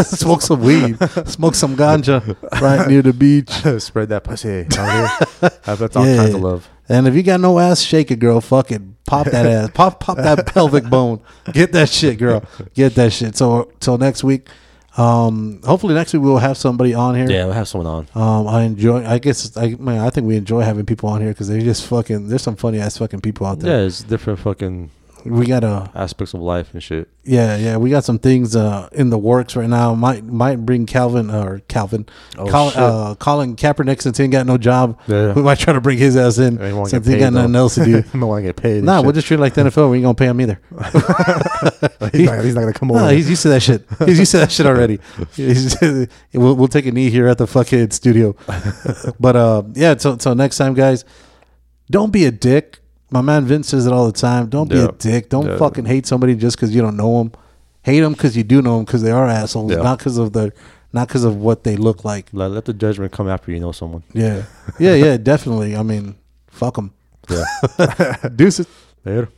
Smoke some weed. Smoke some ganja right near the beach. spread that pussy out here. Have that's all Yeah. kinds of love. And if you got no ass, shake it, girl. Fuck it. Pop that ass. Pop pop that [laughs] pelvic bone. Get that shit, girl. Get that shit. So till next week. Um, hopefully next week we'll have somebody on here. Yeah, we'll have someone on. Um, I enjoy. I guess I man, I think we enjoy having people on here because they just fucking. There's some funny ass fucking people out there. Yeah, it's different fucking We got a aspects of life and shit. yeah yeah. We got some things uh in the works right now. Might might bring Calvin or Calvin. Oh, Colin, uh, Colin Kaepernick since he ain't got no job. Yeah. We might try to bring his ass in since he got paid, nothing else to do. I don't want to get paid. Nah, we'll just treat it like the NFL. We ain't gonna pay him either. [laughs] he's, not, he's not gonna come over. Nah, he's used to that shit. He's used to that shit already. [laughs] We'll, we'll take a knee here at the fucking studio. [laughs] but uh, yeah. So so next time, guys, don't be a dick. My man Vince says it all the time. Don't be a dick. Don't Yeah. fucking hate somebody just because you don't know them. Hate them because you do know them because they are assholes, Yeah. not because of the not because of what they look like. let, let the judgment come after you know someone. Yeah, yeah, yeah. Definitely. I mean, fuck them. Yeah. [laughs] Deuces. Later.